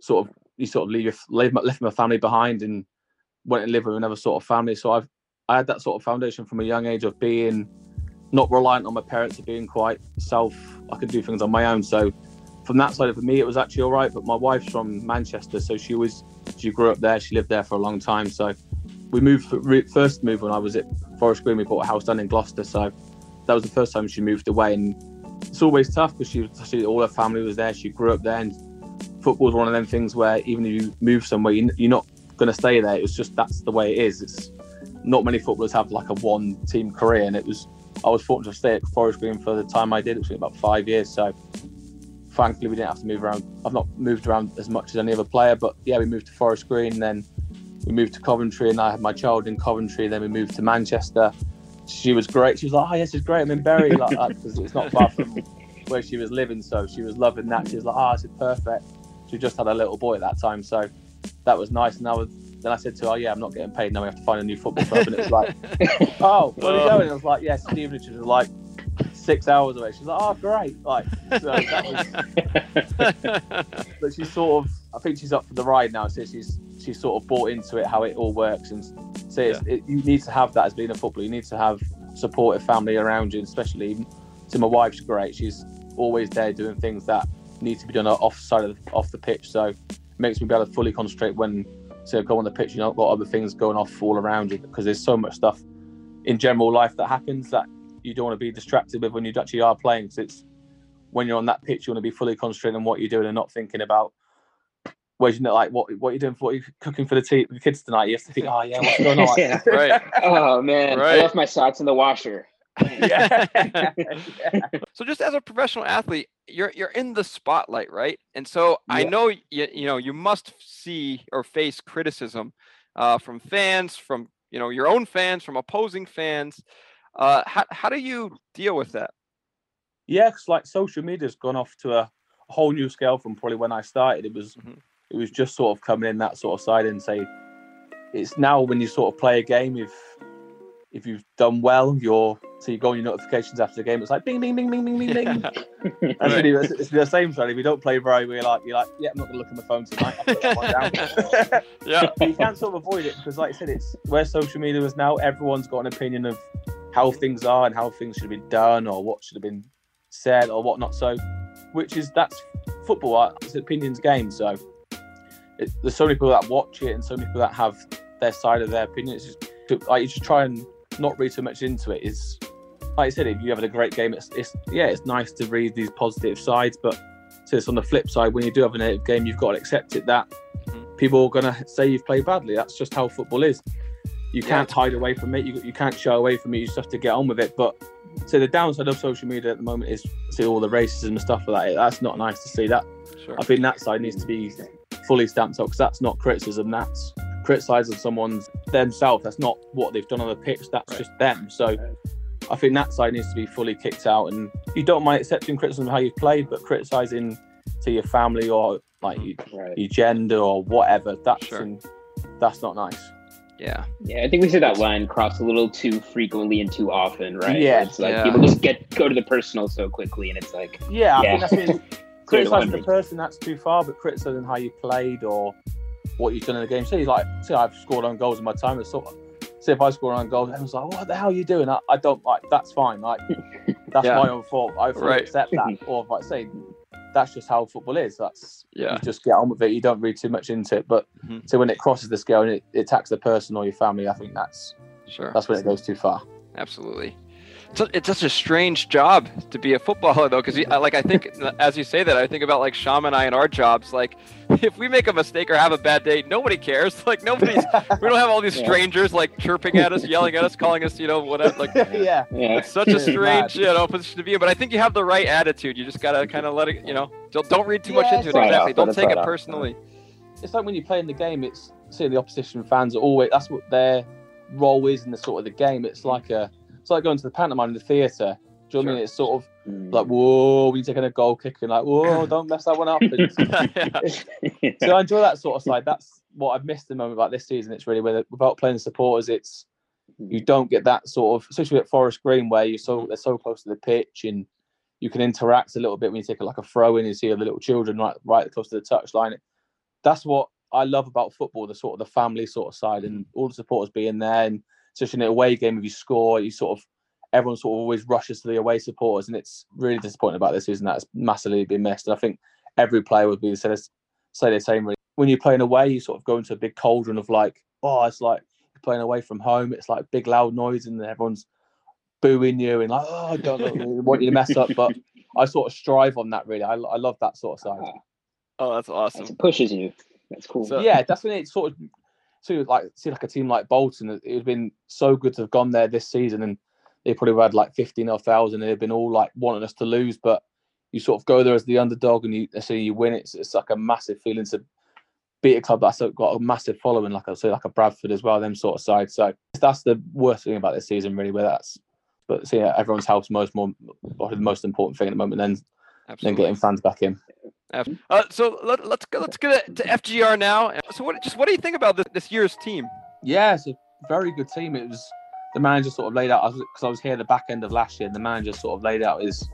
sort of you sort of leave your leave my, left my family behind and went and lived with another sort of family. So I've I had that sort of foundation from a young age of being not reliant on my parents, of being quite self. I could do things on my own. So from that side of for me, it was actually all right. But my wife's from Manchester, so she was she grew up there. She lived there for a long time. So we moved first moved when I was at Forest Green. We bought a house down in Gloucester, so that was the first time she moved away. And it's always tough because she, she all her family was there. She grew up there, and football's one of them things where even if you move somewhere, you, you're not going to stay there. It's just that's the way it is. It's not many footballers have like a one team career, and it was I was fortunate to stay at Forest Green for the time I did, which was about five years. So thankfully we didn't have to move around. I've not moved around as much as any other player, but yeah, we moved to Forest Green, then we moved to Coventry, and I had my child in Coventry. Then we moved to Manchester. She was great. She was like, "Oh yes, it's great. I'm in Bury," like that because it's not far from where she was living. So she was loving that. She was like, "Oh, this is perfect." She just had a little boy at that time, so that was nice. And I was then I said to her, "Oh yeah, I'm not getting paid. Now we have to find a new football club." And it was like, "Oh, where are you going?" And I was like, "Yeah, Stevenage." She was like, six hours away. She's like, oh, great. Like, so that was, but she's sort of, I think she's up for the ride now. So she's she's sort of bought into it, how it all works, and so it's, it, you need to have that as being a footballer. You need to have supportive family around you, especially. So my wife's great. She's always there doing things that need to be done off side of the, off the pitch. So it makes me be able to fully concentrate when to go on the pitch. You know, got other things going off all around you because there's so much stuff in general life that happens that you don't want to be distracted with when you actually are playing. Because it's when you're on that pitch, you want to be fully concentrated on what you're doing and not thinking about where's you know like what what you're doing for what you're cooking for the tea the kids tonight. You have to think, oh yeah, what's going on? Yeah. right. Oh man, I left my socks in the washer. Yeah. So just as a professional athlete, you're you're in the spotlight, right? And so I know you you know you must see or face criticism uh, from fans, from you know your own fans, from opposing fans. Uh, how how do you deal with that? Yeah, 'cause like social media's gone off to a whole new scale from probably when I started. It was Mhm. it was just sort of coming in that sort of side and say it's now when you sort of play a game if if you've done well, you're so you go on your notifications after the game. It's like bing bing bing bing bing bing bing. And Right. really, it's, it's the same side. If you don't play very well, you're like you're like yeah, I'm not gonna look at my phone tonight. I'll put that one down. yeah, But you can't sort of avoid it because, like I said, it's where social media is now. Everyone's got an opinion of how things are and how things should have been done or what should have been said or whatnot. So, which is that's football. uh, It's an opinions game. So, it, there's so many people that watch it and so many people that have their side of their opinion. It's just like you just try and not read too much into it. Is like I said, if you're having a great game, it's, it's yeah, it's nice to read these positive sides, but so it's on the flip side when you do have a negative game, you've got to accept it that mm-hmm. people are going to say you've played badly. That's just how football is. You can't hide away from it. You, you can't shy away from it. You just have to get on with it. But so the downside of social media at the moment is see all the racism and stuff like that. That's not nice to see. That sure. I think that side needs to be fully stamped out because that's not criticism. That's criticizing someone's themselves. That's not what they've done on the pitch. That's just them. So I think that side needs to be fully kicked out. And you don't mind accepting criticism of how you've played, but criticizing to your family or like mm-hmm. your, Right. your gender or whatever, that's Sure. in- that's not nice. Yeah, Yeah, I think we see that line crossed a little too frequently and too often, right? Yeah. It's like Yeah. people just get go to the personal so quickly, and it's like, Yeah, I think that's it. Clear the criticizing the person that's too far, but criticizing how you played or what you've done in the game. See, like, see, I've scored on goals in my time. It's sort of, see, if I score on goals, everyone's like, "What the hell are you doing?" I, I don't like. That's fine. Like, that's Yeah. my own fault. I fully Right. accept that. or if I say, that's just how football is. That's Yeah. You just get on with it. You don't read too much into it. But Mhm. so when it crosses the scale and it, it attacks the person or your family, I think that's sure. that's when it goes too far. Absolutely. It's, such a strange job to be a footballer, though, because like I think, as you say that, I think about like Sham and I and our jobs. Like, if we make a mistake or have a bad day, nobody cares. Like, nobody's. we don't have all these Yeah. strangers like chirping at us, yelling at us, calling us, you know, whatever. Like, yeah. yeah, it's such a strange, mad. you know, position to be in. But I think you have the right attitude. You just gotta kind of let it, you know, don't, don't read too much into it. Exactly. Let Don't take it out. personally. it's like when you play in the game, it's see the opposition fans are always that's what their role is in the sort of the game. It's like a it's like going to the pantomime in the theatre. Do you know what I mean? It's sort of Mm. like whoa, when you're taking a goal kick and like whoa, don't mess that one up. Yeah. so I enjoy that sort of side. That's what I've missed the moment about this season. It's really where without playing the supporters, it's mm. you don't get that sort of especially at Forest Green where you're so mm. they're so close to the pitch and you can interact a little bit when you take like a throw in and see the little children right right close to the touchline. That's what I love about football, the sort of the family sort of side and mm. all the supporters being there and especially in an away game if you score, you sort of everyone sort of always rushes to the away supporters and it's really disappointing about this season that's massively been missed. And I think every player would be say say the same really. When you're playing away, you sort of go into a big cauldron of like, oh, it's like you're playing away from home. It's like big loud noise and everyone's booing you and like, oh, I don't know, want you to mess up. But I sort of strive on that really. I, I love that sort of side. Oh, that's awesome. it pushes you. That's cool. So- yeah, definitely. It's sort of see like see like a team like Bolton. It has been so good to have gone there this season, and they probably had like fifteen or thousand, they've been all like wanting us to lose. But you sort of go there as the underdog, and you see you win. It's it's like a massive feeling to beat a club that's got a massive following, like I say, like a Bradford as well, them sort of side. So that's the worst thing about this season, really. Where that's but see, everyone's health's most more the most important thing at the moment. Then then Absolutely. getting fans back in. Uh, so let, let's go. Let's get it to FGR now. So what? Just what do you think about this, this year's team? Yeah, it's a very good team. It was the manager sort of laid out because I was here the back end of last year. And the manager sort of laid out his.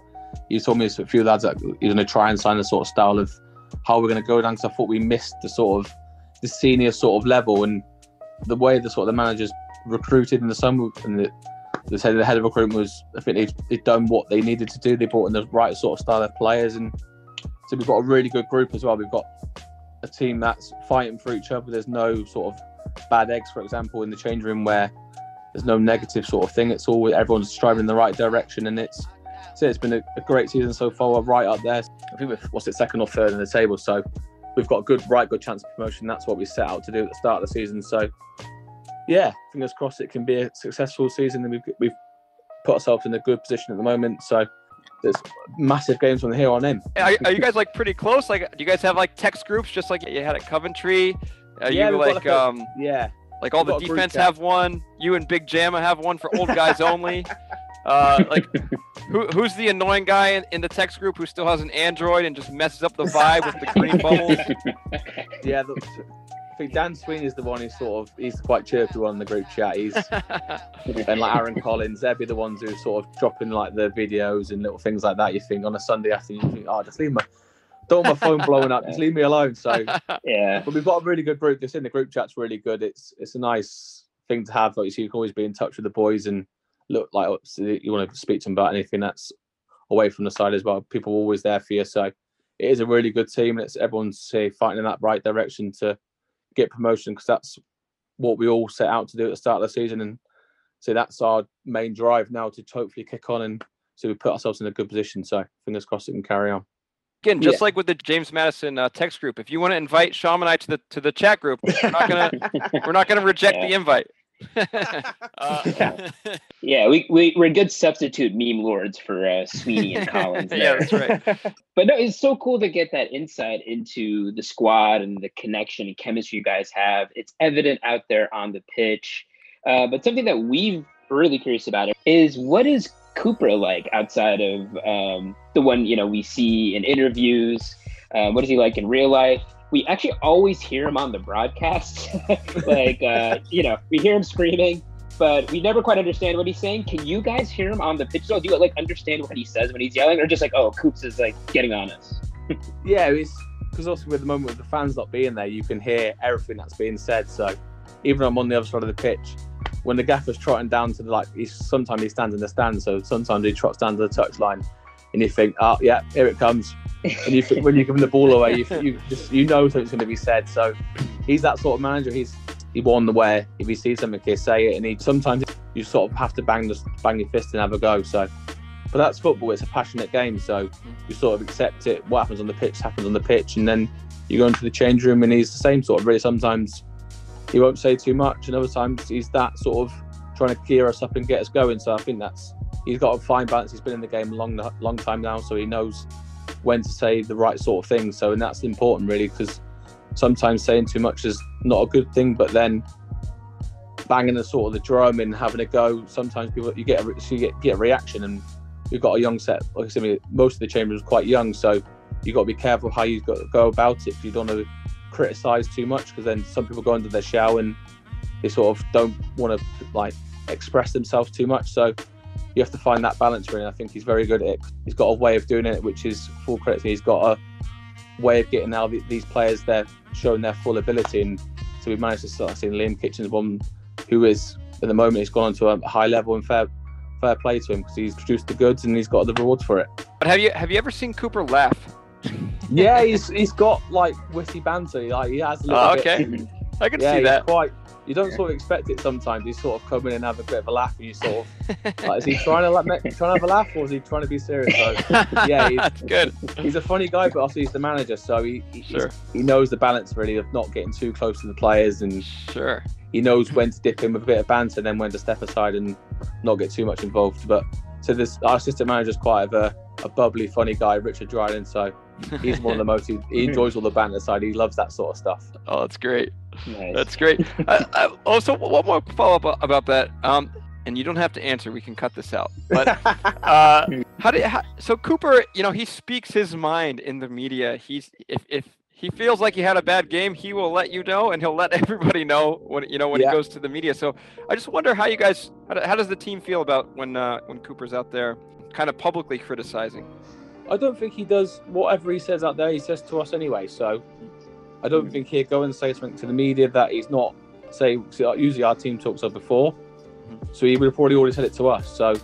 He told me a few lads that he's going to try and sign the sort of style of how we're going to go down because I thought we missed the sort of the senior sort of level and the way the sort of the managers recruited in the summer and the, the head the head of recruitment was I think they've, they've done what they needed to do. They brought in the right sort of style of players and so we've got a really good group as well. We've got a team that's fighting for each other. There's no sort of bad eggs, for example, in the change room where there's no negative sort of thing. It's all everyone's striving in the right direction, and it's so it's been a, a great season so far. We're right up there. I think we're what's it second or third in the table, so we've got a good right good chance of promotion. That's what we set out to do at the start of the season. So yeah, fingers crossed it can be a successful season, and we've we've put ourselves in a good position at the moment. So there's massive games from here on in. Are, are you guys like pretty close? Like, do you guys have like text groups just like you had at Coventry? Are Yeah, you like, like a- um Yeah, like all we've the got a group defense have one? You and Big Jamma have one for old guys only. Uh, like, who, who's the annoying guy in, in the text group who still has an Android and just messes up the vibe with the green bubbles? yeah. The, think Dan Sweeney is the one who's sort of he's quite chirpy one in the group chat. He's and like Aaron Collins, they'd be the ones who sort of dropping like the videos and little things like that. You think on a Sunday afternoon, you think, oh, just leave my don't want my phone blowing up, just leave me alone. So, yeah. but we've got a really good group. Just in the group chat's really good. It's it's a nice thing to have. Like you see, you can always be in touch with the boys and look like you want to speak to them about anything that's away from the side as well. People are always there for you. So it is a really good team. It's everyone's say fighting in that right direction to get promotion because that's what we all set out to do at the start of the season. And so that's our main drive now to hopefully kick on and so we put ourselves in a good position. So fingers crossed it can carry on. Again, just Yeah. like with the James Madison uh, text group, if you want to invite Sham and I to the to the chat group, we're not gonna we're not gonna reject the invite. uh, Yeah, we, we, we're good substitute meme lords for uh, Sweeney and Collins. yeah, that's right. But no, it's so cool to get that insight into the squad and the connection and chemistry you guys have. It's evident out there on the pitch. Uh, but something that we've really curious about is what is Cooper like outside of um, the one you know we see in interviews? Uh, what is he like in real life? We actually always hear him on the broadcast. like uh, you know, we hear him screaming, but we never quite understand what he's saying. Can you guys hear him on the pitch? Do you like understand what he says when he's yelling, or just like, oh, Coops is like getting on us? Yeah, because also with the moment with the fans not being there, you can hear everything that's being said. So even I'm on the other side of the pitch, when the gaffer's trotting down to the like, he's sometimes he stands in the stand, so sometimes he trots down to the touchline, and you think, oh yeah, here it comes. And you when you give him the ball away, you you just you know something's going to be said. So he's that sort of manager. He's he won the way. If he sees something, he'll say it, and he sometimes you sort of have to bang the bang your fist and have a go. So. But that's football. It's a passionate game, so you sort of accept it. What happens on the pitch happens on the pitch, and then you go into the change room, and he's the same sort of. Really, sometimes he won't say too much, and other times he's that sort of trying to gear us up and get us going. So I think that's he's got a fine balance. He's been in the game a long, long time now, so he knows when to say the right sort of thing. So and that's important, really, because sometimes saying too much is not a good thing, but then banging the sort of the drum and having a go. Sometimes people you get a, you get get a reaction, and we've got a young set. Like I said, most of the chambers are quite young, so you got to be careful how you go, about it. If you don't want to criticize too much because then some people go under their shell and they sort of don't want to like express themselves too much. So you have to find that balance. Really, I think he's very good at it. He's got a way of doing it, which is full credit. He's got a way of getting now these players they're showing their full ability, and so we've managed to start seeing Liam Kitching's one who is at the moment he's gone on to a high level and fair fair play to him because he's produced the goods and he's got the rewards for it. But have you have you ever seen Cooper laugh? Yeah, he's he's got like witty banter. Like he has. A little Oh, bit- okay, I can yeah, see he's that. quite. You don't sort of expect it sometimes. He's sort of come in and have a bit of a laugh, and you sort of like, is he trying to like, make, trying to have a laugh, or is he trying to be serious? So, yeah, he's, that's good. he's a funny guy, but also he's the manager, so he he, Sure. he knows the balance really of not getting too close to the players, and Sure. he knows when to dip in with a bit of banter, and then when to step aside and not get too much involved. But so this our assistant manager is quite of a, a bubbly, funny guy, Richard Dryden. So he's one of the most. He, he enjoys all the banter side. He loves that sort of stuff. Oh, that's great. Nice. That's great. uh, uh, also, one more follow up about that. Um, and you don't have to answer. We can cut this out. But uh, how did how, so Cooper? You know, he speaks his mind in the media. He's if if he feels like he had a bad game, he will let you know, and he'll let everybody know when you know when Yeah. he goes to the media. So I just wonder how you guys, how, how does the team feel about when uh, when Cooper's out there, kind of publicly criticizing? I don't think he does whatever he says out there. He says to us anyway. So I don't hmm. think he'd go and say something to the media that he's not. Say usually our team talks up before, hmm. so he would have probably already said it to us. So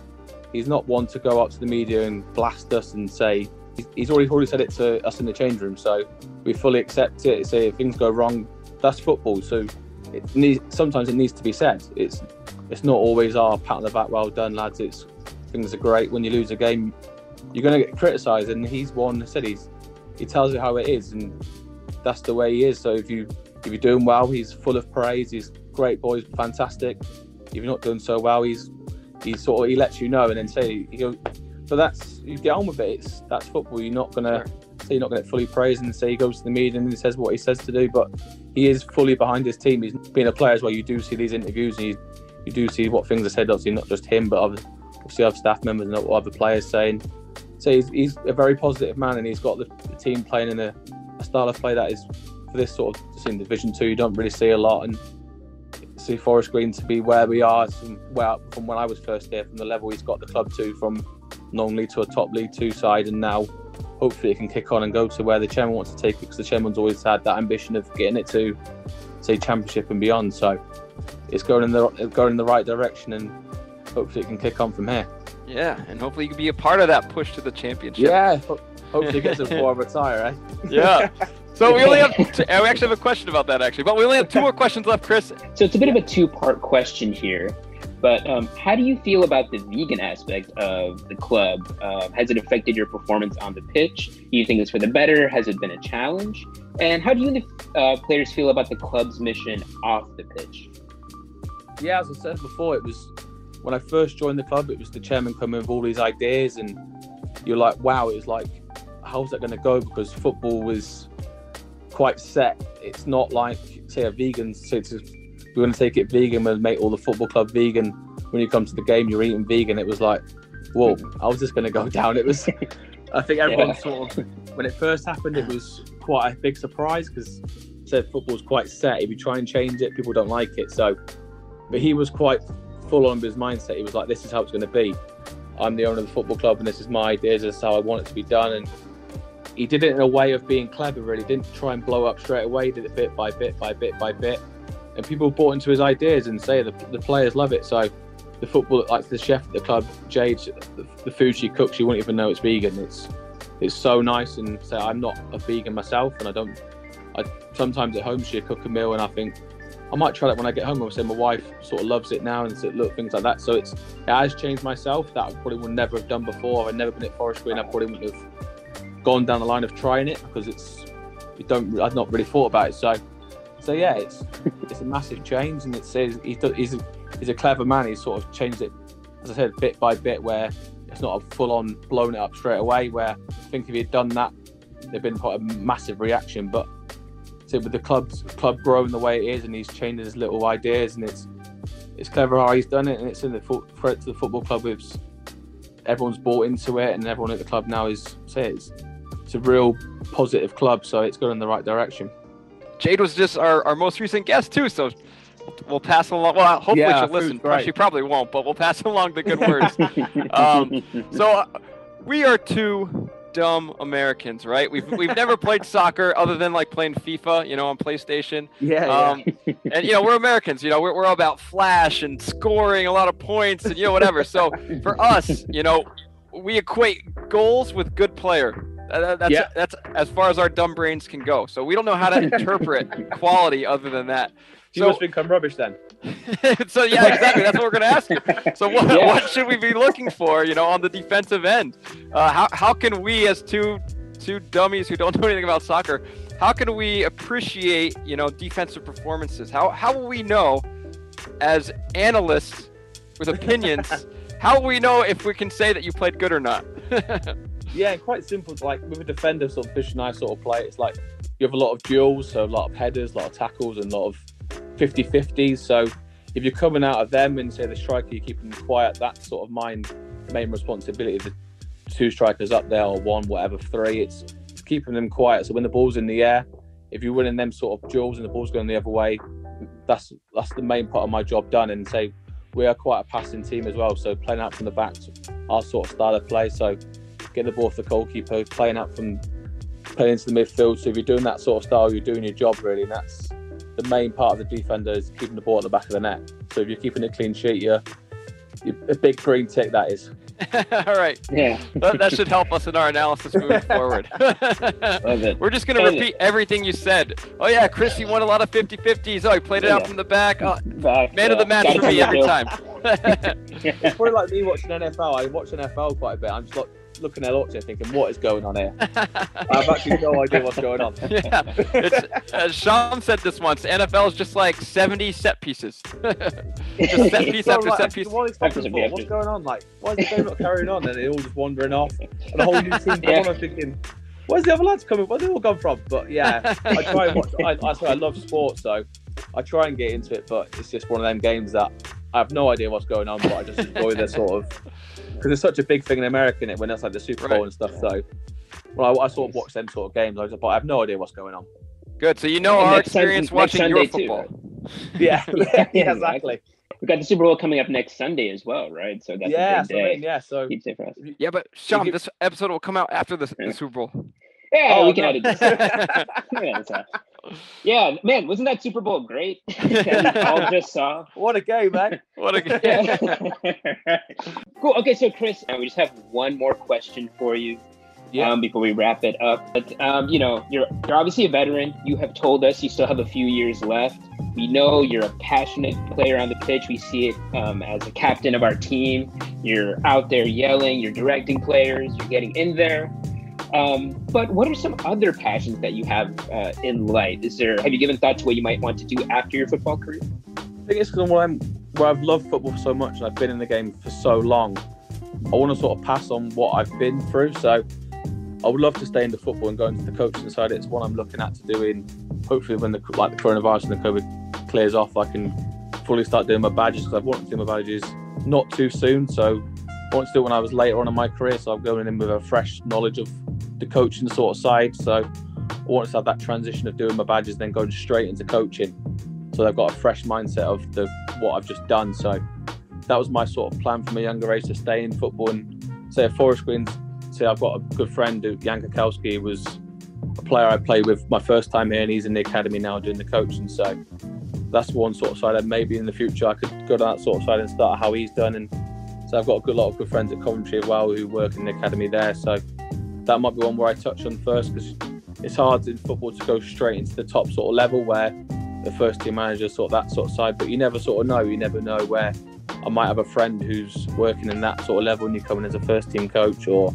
he's not one to go out to the media and blast us and say. he's- He's already already said it to us in the change room, so we fully accept it. Say if things go wrong, that's football. So it needs sometimes it needs to be said. It's it's not always our pat on the back, well done, lads. It's things are great. When you lose a game, you're going to get criticised, and he's one that said he's he tells you how it is, and that's the way he is. So if you if you're doing well, he's full of praise. He's great, boys, fantastic. If you're not doing so well, he's he's sort of he lets you know, and then say he goes. But that's you get on with it. It's that's football. You're not gonna say you're not gonna get fully praised and say he goes to the media and he says what he says to do, but he is fully behind his team. He's being a player as well. You do see these interviews, and you, you do see what things are said. Obviously, not just him, but obviously other staff members and other players saying. So he's, he's a very positive man, and he's got the, the team playing in a, a style of play that is for this sort of in Division Two. You don't really see a lot, and see Forest Green to be where we are from, where, from when I was first here, from the level he's got the club to, from non-league to a top League Two side, and now hopefully it can kick on and go to where the chairman wants to take it, because the chairman's always had that ambition of getting it to, say, Championship and beyond. So it's going in the going in the right direction, and hopefully it can kick on from here. Yeah, and hopefully you can be a part of that push to the championship. Yeah, ho- hopefully it gets it before I retire, right? Yeah. So we only have, t- uh, we actually have a question about that actually, but we only have two more questions left, Chris. So it's a bit of a two-part question here, but um, how do you feel about the vegan aspect of the club? Uh, has it affected your performance on the pitch? Do you think it's for the better? Has it been a challenge? And how do you uh, players feel about the club's mission off the pitch? yeah, as I said before, it was when I first joined the club, it was the chairman coming with all these ideas, and you're like, wow, it was like, how's that going to go? Because football was quite set. It's not like, say, a vegan, to, we're going to take it vegan and make all the football club vegan. When you come to the game, you're eating vegan. It was like, whoa, I was just going to go down. It was, I think everyone Yeah. sort of, when it first happened, it was quite a big surprise because said football's quite set. If you try and change it, people don't like it. So, but he was quite full on with his mindset. He was like, "This is how it's going to be. I'm the owner of the football club, and this is my ideas. This is how I want it to be done." And he did it in a way of being clever. Really, didn't try and blow up straight away. Did it bit by bit by bit by bit, and people bought into his ideas and say the, the players love it. So. The football, like the chef at the club, Jade, the, the food she cooks, you wouldn't even know it's vegan. It's it's so nice, and say I'm not a vegan myself, and I don't. I sometimes at home she cook a meal, and I think I might try that when I get home. Say my wife sort of loves it now, and said, look things like that. So it's it has changed myself. That I probably would never have done before. I've never been at Forest Green. I probably wouldn't have gone down the line of trying it because it's you don't. I've not really thought about it. So so yeah, it's it's a massive change, and it says he's he's a, he's a clever man. He's sort of changed it, as I said, bit by bit, where it's not a full on blown it up straight away. Where I think if he'd done that, there'd been quite a massive reaction, but so with the club's club growing the way it is, and he's changing his little ideas, and it's it's clever how he's done it, and it's in the foot credit to the football club. With everyone's bought into it, and everyone at the club now is say it's it's a real positive club, so it's going in the right direction. Jade was just our, our most recent guest too, so we'll, we'll pass along. Well, hopefully Yeah, she'll listen. great. She probably won't, but we'll pass along the good words. Um, so uh, we are two dumb Americans, right? We've we've never played soccer other than like playing FIFA, you know, on PlayStation. Yeah, Um, and you know, we're Americans. You know, we're, we're all about flash and scoring a lot of points and you know whatever. So for us, you know, we equate goals with good player. Uh, that's Yeah. that's as far as our dumb brains can go. So we don't know how to interpret quality other than that. You So must become rubbish then. so yeah, exactly. That's what we're going to ask you. So what, Yeah. what should we be looking for, you know, on the defensive end? Uh, how how can we, as two two dummies who don't know anything about soccer, how can we appreciate, you know, defensive performances? How how will we know, as analysts with opinions, how will we know if we can say that you played good or not? Yeah, quite simple. Like with a defender, sort of Fish and I sort of play. It's like you have a lot of duels, so a lot of headers, a lot of tackles, and a lot of 50-50s. So if you're coming out of them and say the striker, you keep them quiet. That's sort of mine main responsibility. The two strikers up there or one, whatever, three. It's, keeping them quiet. So when the ball's in the air, if you're winning them sort of duels and the ball's going the other way, that's that's the main part of my job done. And say we are quite a passing team as well, so playing out from the back, our sort of style of play. So getting the ball off the goalkeeper, playing out from playing into the midfield. So if you're doing that sort of style, you're doing your job really. And that's the main part of the defender is keeping the ball at the back of the net. So if you're keeping a clean sheet, you're, you're a big green tick that is. All right. Yeah. That, that should help us in our analysis moving forward. Love it. We're just going to Love it. repeat everything you said. Oh, yeah, Chris, you won a lot of 50 50s. Oh, he played it out from the back. Oh, Back, man of uh, the match gotta for me every with time. It's probably like me watching NFL. I watch NFL quite a bit. I'm just like looking at watching, thinking, what is going on here? I have actually no idea what's going on. yeah. It's, as Sean said this once, NFL is just like 70 set pieces. just set piece So after like, set piece. What is happening? After- What's going on? Like, why is the game not carrying on? And they're all just wandering off. And the whole new team Yeah. yeah. I'm thinking, where's the other lads coming? Where they all gone from? But yeah, I try and watch. I, I, say I love sports, so I try and get into it. But it's just one of them games that I have no idea what's going on, but I just enjoy the sort of because it's such a big thing in America, is when that's like the Super Bowl Right. and stuff. So, well, I, I sort of watch them sort of games, I was- but I have no idea what's going on. Good. So you know And our next Sun- experience next watching Sunday your too, football. right? Yeah, Yeah, yeah, exactly. We've got the Super Bowl coming up next Sunday as well, right? So that's Yeah, a so big I day. mean, yeah. So Huge day for us. Yeah, but Sean, give- this episode will come out after the, Yeah. the Super Bowl. Yeah, Oh, we can no. edit this. yeah, that's all. Yeah, man, wasn't that Super Bowl great? that all just saw. what a game, man! What a Yeah. cool. Okay, so Chris, uh, we just have one more question for you. Yeah. Um, before we wrap it up, but um, you know, you're you're obviously a veteran. You have told us you still have a few years left. We know you're a passionate player on the pitch. We see it um, as a captain of our team. You're out there yelling. You're directing players. You're getting in there. Um, but what are some other passions that you have uh, in life? Is there have you given thought to what you might want to do after your football career? I think it's because I'm where I've loved football so much and I've been in the game for so long. I want to sort of pass on what I've been through. So I would love to stay into football and go into the coaching side. It's what I'm looking at to do in hopefully when the like the coronavirus and the COVID clears off, I can fully start doing my badges because I've wanted to do my badges not too soon. So I wanted to do it when I was later on in my career. So I'm going in with a fresh knowledge of the coaching sort of side. So I wanted to have that transition of doing my badges, then going straight into coaching. So I've got a fresh mindset of the what I've just done. So that was my sort of plan from a younger age to stay in football and say a Forest Greens. Say I've got a good friend, who- Jan Kakowski, was a player I played with my first time here, and he's in the academy now doing the coaching. So that's one sort of side. And maybe in the future I could go down that sort of side and start how he's done. And so I've got a good lot of good friends at Coventry as well who work in the academy there. So that might be one where I touch on first because it's hard in football to go straight into the top sort of level where the first team manager sort of that sort of side. But you never sort of know. You never know where I might have a friend who's working in that sort of level and you come in as a first team coach or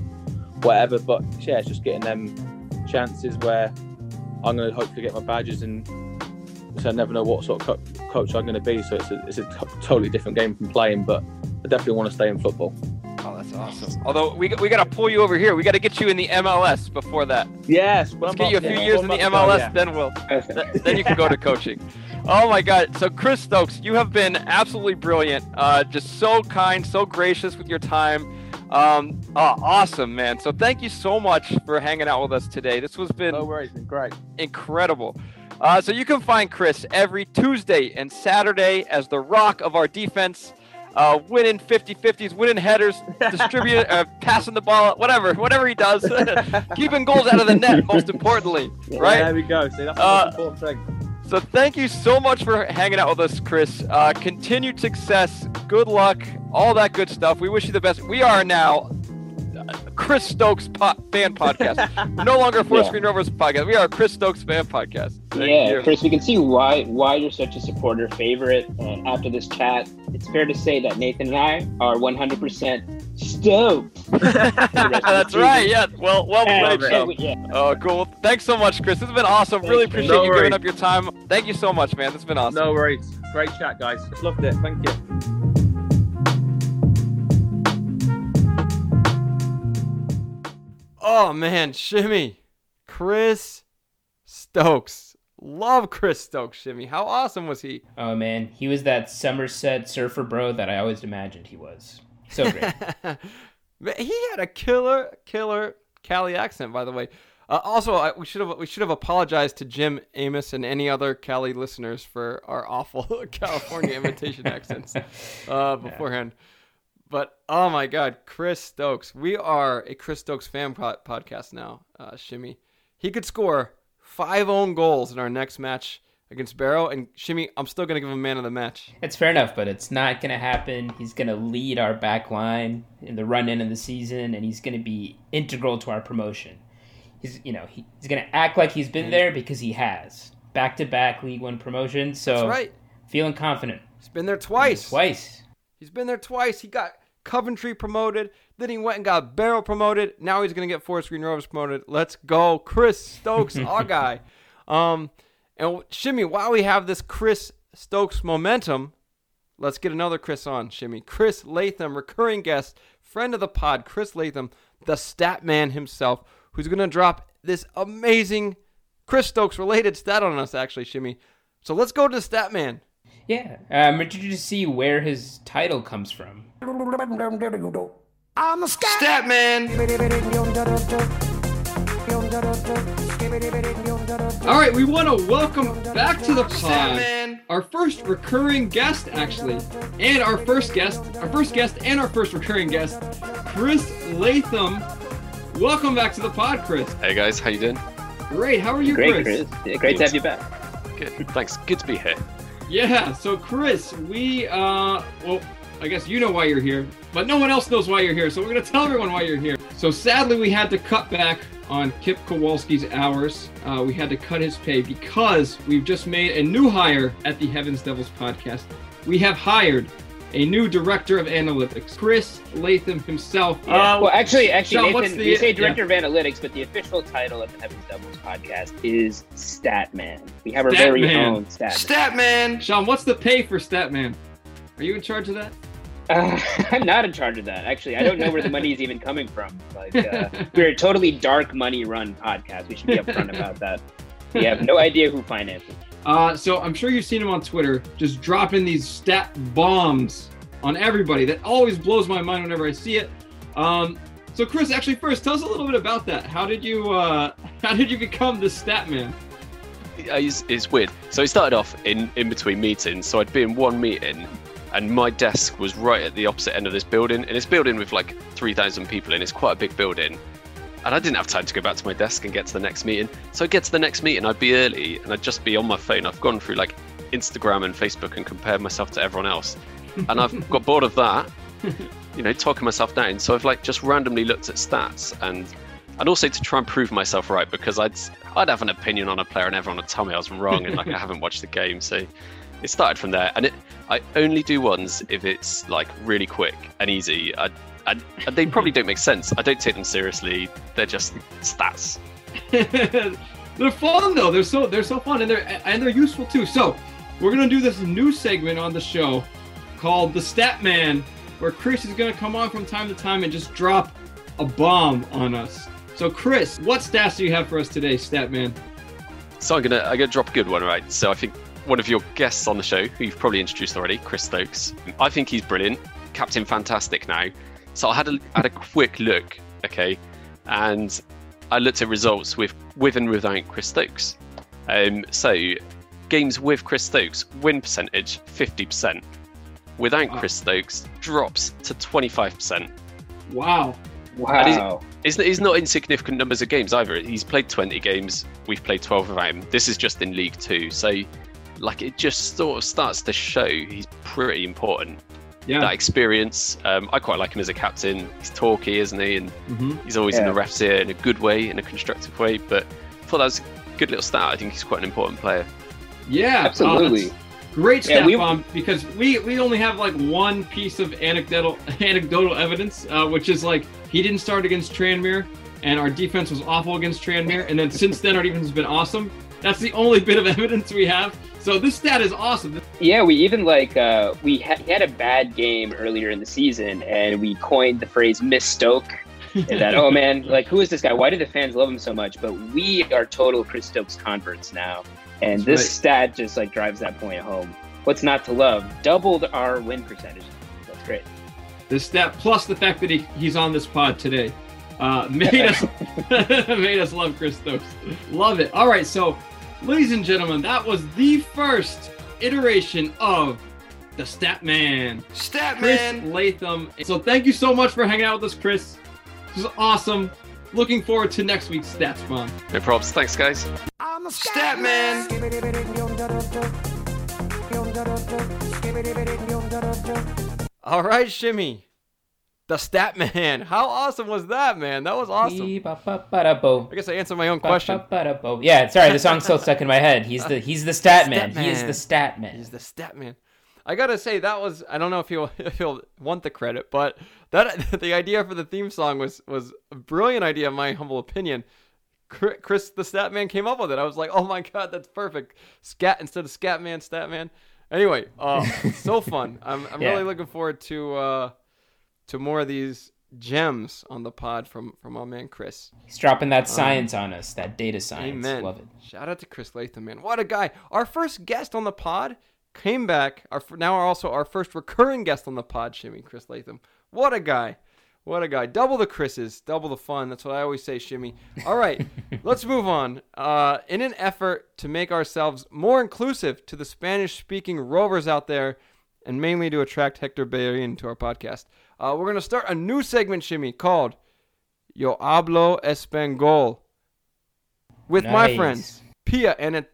whatever. But yeah, it's just getting them chances where I'm going to hopefully get my badges and so I never know what sort of co- coach I'm going to be. So it's a, it's a t- totally different game from playing, but I definitely want to stay in football. Oh, that's awesome. Although we, we got to pull you over here. We got to get you in the MLS before that. Yes, Let's get you a few years in the MLS, then we'll th- then you can go to coaching. Oh my God! So Chris Stokes, you have been absolutely brilliant. Uh, just so kind, so gracious with your time. Um, oh, awesome, man. So thank you so much for hanging out with us today. This has been No worries, been great. incredible. Uh, so you can find Chris every Tuesday and Saturday as the rock of our defense, uh, winning 50-50s, winning headers, distributing, uh, passing the ball, whatever, whatever he does, keeping goals out of the net. Most importantly, right? There we go. See, that's the Uh, most important thing. So thank you so much for hanging out with us, Chris. Uh, continued success, good luck, all that good stuff. We wish you the best. We are now Chris Stokes po- fan podcast. We're no longer a Forest Yeah. Green Rovers podcast. We are a Chris Stokes fan podcast. Thank yeah, you. Chris, we can see why why you're such a supporter favorite. And after this chat, it's fair to say that Nathan and I are 100% stoked. That's right. Yeah. Well, well And- played. and Sean. yeah. Oh, cool. Thanks so much, Chris. This has been awesome. Really appreciate no you giving up your time. Thank you so much, man. This has been awesome. No worries. Great chat, guys. Loved it. Thank you. Oh man, Shimmy. Chris Stokes. Love Chris Stokes, Shimmy. How awesome was he? Oh man, he was that Somerset surfer bro that I always imagined he was. So great. Man, he had a killer, killer Cali accent, by the way. Uh, also, I, we should have we should have apologized to Jim Amos and any other Cali listeners for our awful California imitation accents uh, beforehand. But oh my God, Chris Stokes, we are a Chris Stokes fan po- podcast now. Uh, Shimmy, he could score five own goals in our next match against Barrow, and Shimmy, I'm still gonna give him man of the match. It's fair enough, but it's not going to happen. He's going to lead our back line in the run in of the season, and he's going to be integral to our promotion. He's, you know, he, he's going to act like he's been there because he has back to back League One promotion. So That's right. feeling confident. He's been there twice. Twice. He's been there twice. He got Coventry promoted, then he went and got Barrow promoted. Now he's gonna get Forest Green Rovers promoted. Let's go, Chris Stokes, our guy. Um, and Shimmy, while we have this Chris Stokes momentum, let's get another Chris on. Shimmy, Chris Latham, recurring guest, friend of the pod, Chris Latham, the stat man himself, who's gonna drop this amazing Chris Stokes related stat on us. Actually, Shimmy. So let's go to the stat man. Yeah. I'm interested to see where his title comes from. I'm a scat. Stat man. All right, we want to welcome back to the Stat pod our first recurring guest, actually, and our first guest, our first guest, and our first recurring guest, Chris Latham. Welcome back to the pod, Chris. Hey guys, how you doing? Great, how are you, Great, Chris. Yeah, great to have you back. Good. Thanks. Good to be here. Yeah, so Chris, we uh well, I guess you know why you're here, but no one else knows why you're here, so we're gonna tell everyone why you're here. So sadly we had to cut back on Kip Kowalski's hours. Uh, we had to cut his pay because we've just made a new hire at the Heavens Devils podcast. We have hired a new director of analytics, Chris Latham himself. Yeah. Uh, well, actually, actually, Sean, Nathan, the- you say yeah. director of analytics, but the official title of the Heavens Devils podcast is Statman. We have our Stat very Man. own Statman. Stat man. Sean, what's the pay for Statman? Are you in charge of that? Uh, I'm not in charge of that. Actually, I don't know where the money is even coming from. Like, uh, we're a totally dark money run podcast. We should be upfront about that. We have no idea who finances. Uh, so I'm sure you've seen him on Twitter, just dropping these stat bombs on everybody. That always blows my mind whenever I see it. Um, so Chris, actually, first, tell us a little bit about that. How did you uh, how did you become the stat man? It's, it's weird. So it started off in, in between meetings. So I'd be in one meeting, and my desk was right at the opposite end of this building. And it's building with like 3,000 people in. It's quite a big building. And I didn't have time to go back to my desk and get to the next meeting. So I'd get to the next meeting, I'd be early, and I'd just be on my phone. I've gone through like Instagram and Facebook and compared myself to everyone else. And I've got bored of that, you know, talking myself down. So I've like just randomly looked at stats and and also to try and prove myself right because I'd I'd have an opinion on a player and everyone would tell me I was wrong and like I haven't watched the game. So it started from there. And it I only do ones if it's like really quick and easy. I, I, and they probably don't make sense. I don't take them seriously. They're just stats. they're fun though. They're so they're so fun and they're and they're useful too. So we're gonna do this new segment on the show called the Stat Man, where Chris is gonna come on from time to time and just drop a bomb on us. So Chris, what stats do you have for us today, Stat Man? So I'm gonna I'm gonna drop a good one, right? So I think one of your guests on the show, who you've probably introduced already, Chris Stokes. I think he's brilliant, Captain Fantastic now. So I had a had a quick look, okay, and I looked at results with with and without Chris Stokes. Um, so games with Chris Stokes win percentage fifty percent. Without Wow. Chris Stokes drops to twenty five percent. Wow. Wow. It's, it's not insignificant numbers of games either. He's played 20 games. We've played 12 of them. This is just in League Two. So, like, it just sort of starts to show he's pretty important. Yeah. That experience. Um, I quite like him as a captain. He's talky, isn't he? And hmm he's always in the ref's ear in a good way, in a constructive way. But I thought that was a good little stat. I think he's quite an important player. Yeah. Absolutely. uh, that's great Yeah, we- bomb because we we only have like one piece of anecdotal anecdotal evidence, uh, which is like he didn't start against Tranmere, and our defense was awful against Tranmere, and then since then our defense has been awesome. That's the only bit of evidence we have. So this stat is awesome. Yeah, we even like uh, we ha- had a bad game earlier in the season, and we coined the phrase "Miss Stoke." that oh man, like who is this guy? Why do the fans love him so much? But we are total Chris Stokes converts now, and That's this right. stat just like drives that point home. What's not to love? Doubled our win percentage. That's great. This stat plus the fact that he, he's on this pod today. Uh, made us made us love Chris Stokes. Love it. All right, so ladies and gentlemen, that was the first iteration of the Statman. Chris Latham. So thank you so much for hanging out with us, Chris. This is awesome. Looking forward to next week's Stats Bomb. No probs. Thanks, guys. I'm a Statman. All right, Shimmy. The Stat Man. How awesome was that, man? That was awesome. I guess I answered my own question. Yeah, sorry, the song's still stuck in my head. He's the he's the stat man. He is the stat man. He's the stat man. I gotta say that was I don't know if he'll if he'll want the credit, but that the idea for the theme song was was a brilliant idea in my humble opinion. Chris the stat man came up with it. I was like, oh my god, that's perfect. Scat instead of scat man, stat man. Anyway, uh, so fun. I'm I'm Yeah. really looking forward to uh to more of these gems on the pod from from our man Chris. He's dropping that science on us, that data science. Amen. Love it. Shout out to Chris Latham, man. What a guy. Our first guest on the pod came back. Our now are also our first recurring guest on the pod, Shimmy, Chris Latham. What a guy. What a guy. Double the Chris's, double the fun. That's what I always say, Shimmy. All right, let's move on. Uh, in an effort to make ourselves more inclusive to the Spanish speaking rovers out there, and mainly to attract Hector Bellerin to our podcast, uh, we're going to start a new segment, Shimmy, called Yo Hablo Español with my friends Pia and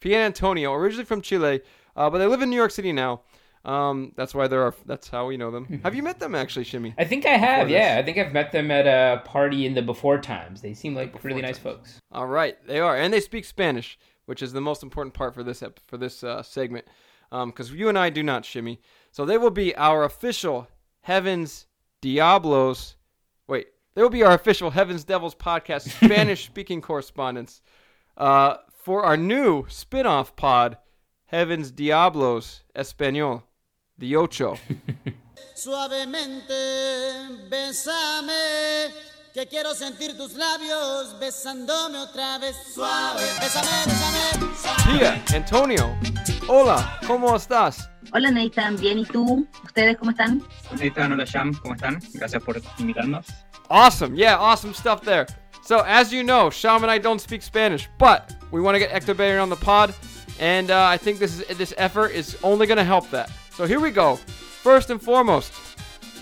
Pia and Antonio, originally from Chile, uh, but they live in New York City now. Um, that's why they're that's how we know them. Have you met them actually, Shimmy? I think I have, yeah. I think I've met them at a party in the before times. They seem like really nice folks. All right, they are, and they speak Spanish, which is the most important part for this ep- for this uh, segment, because you and I do not, Shimmy. So they will be our official Heavens Diablos. Wait, there will be our official Heavens Devils podcast Spanish speaking correspondence uh, for our new spin off pod, Heavens Diablos Español, the Ocho. Suavemente, bésame, que quiero sentir tus labios besándome otra vez. Suave, bésame, bésame. Pia, Antonio, hola, ¿cómo estás? Hola Nathan, bien, ¿y tú? ¿Ustedes cómo están? Nathan, hola Sham, ¿cómo están? Gracias por invitarnos. Awesome. Yeah, awesome stuff there. So, as you know, Sham and I don't speak Spanish, but we want to get Hector Bellerin on the pod, and uh, I think this is this effort is only going to help that. So here we go. First and foremost,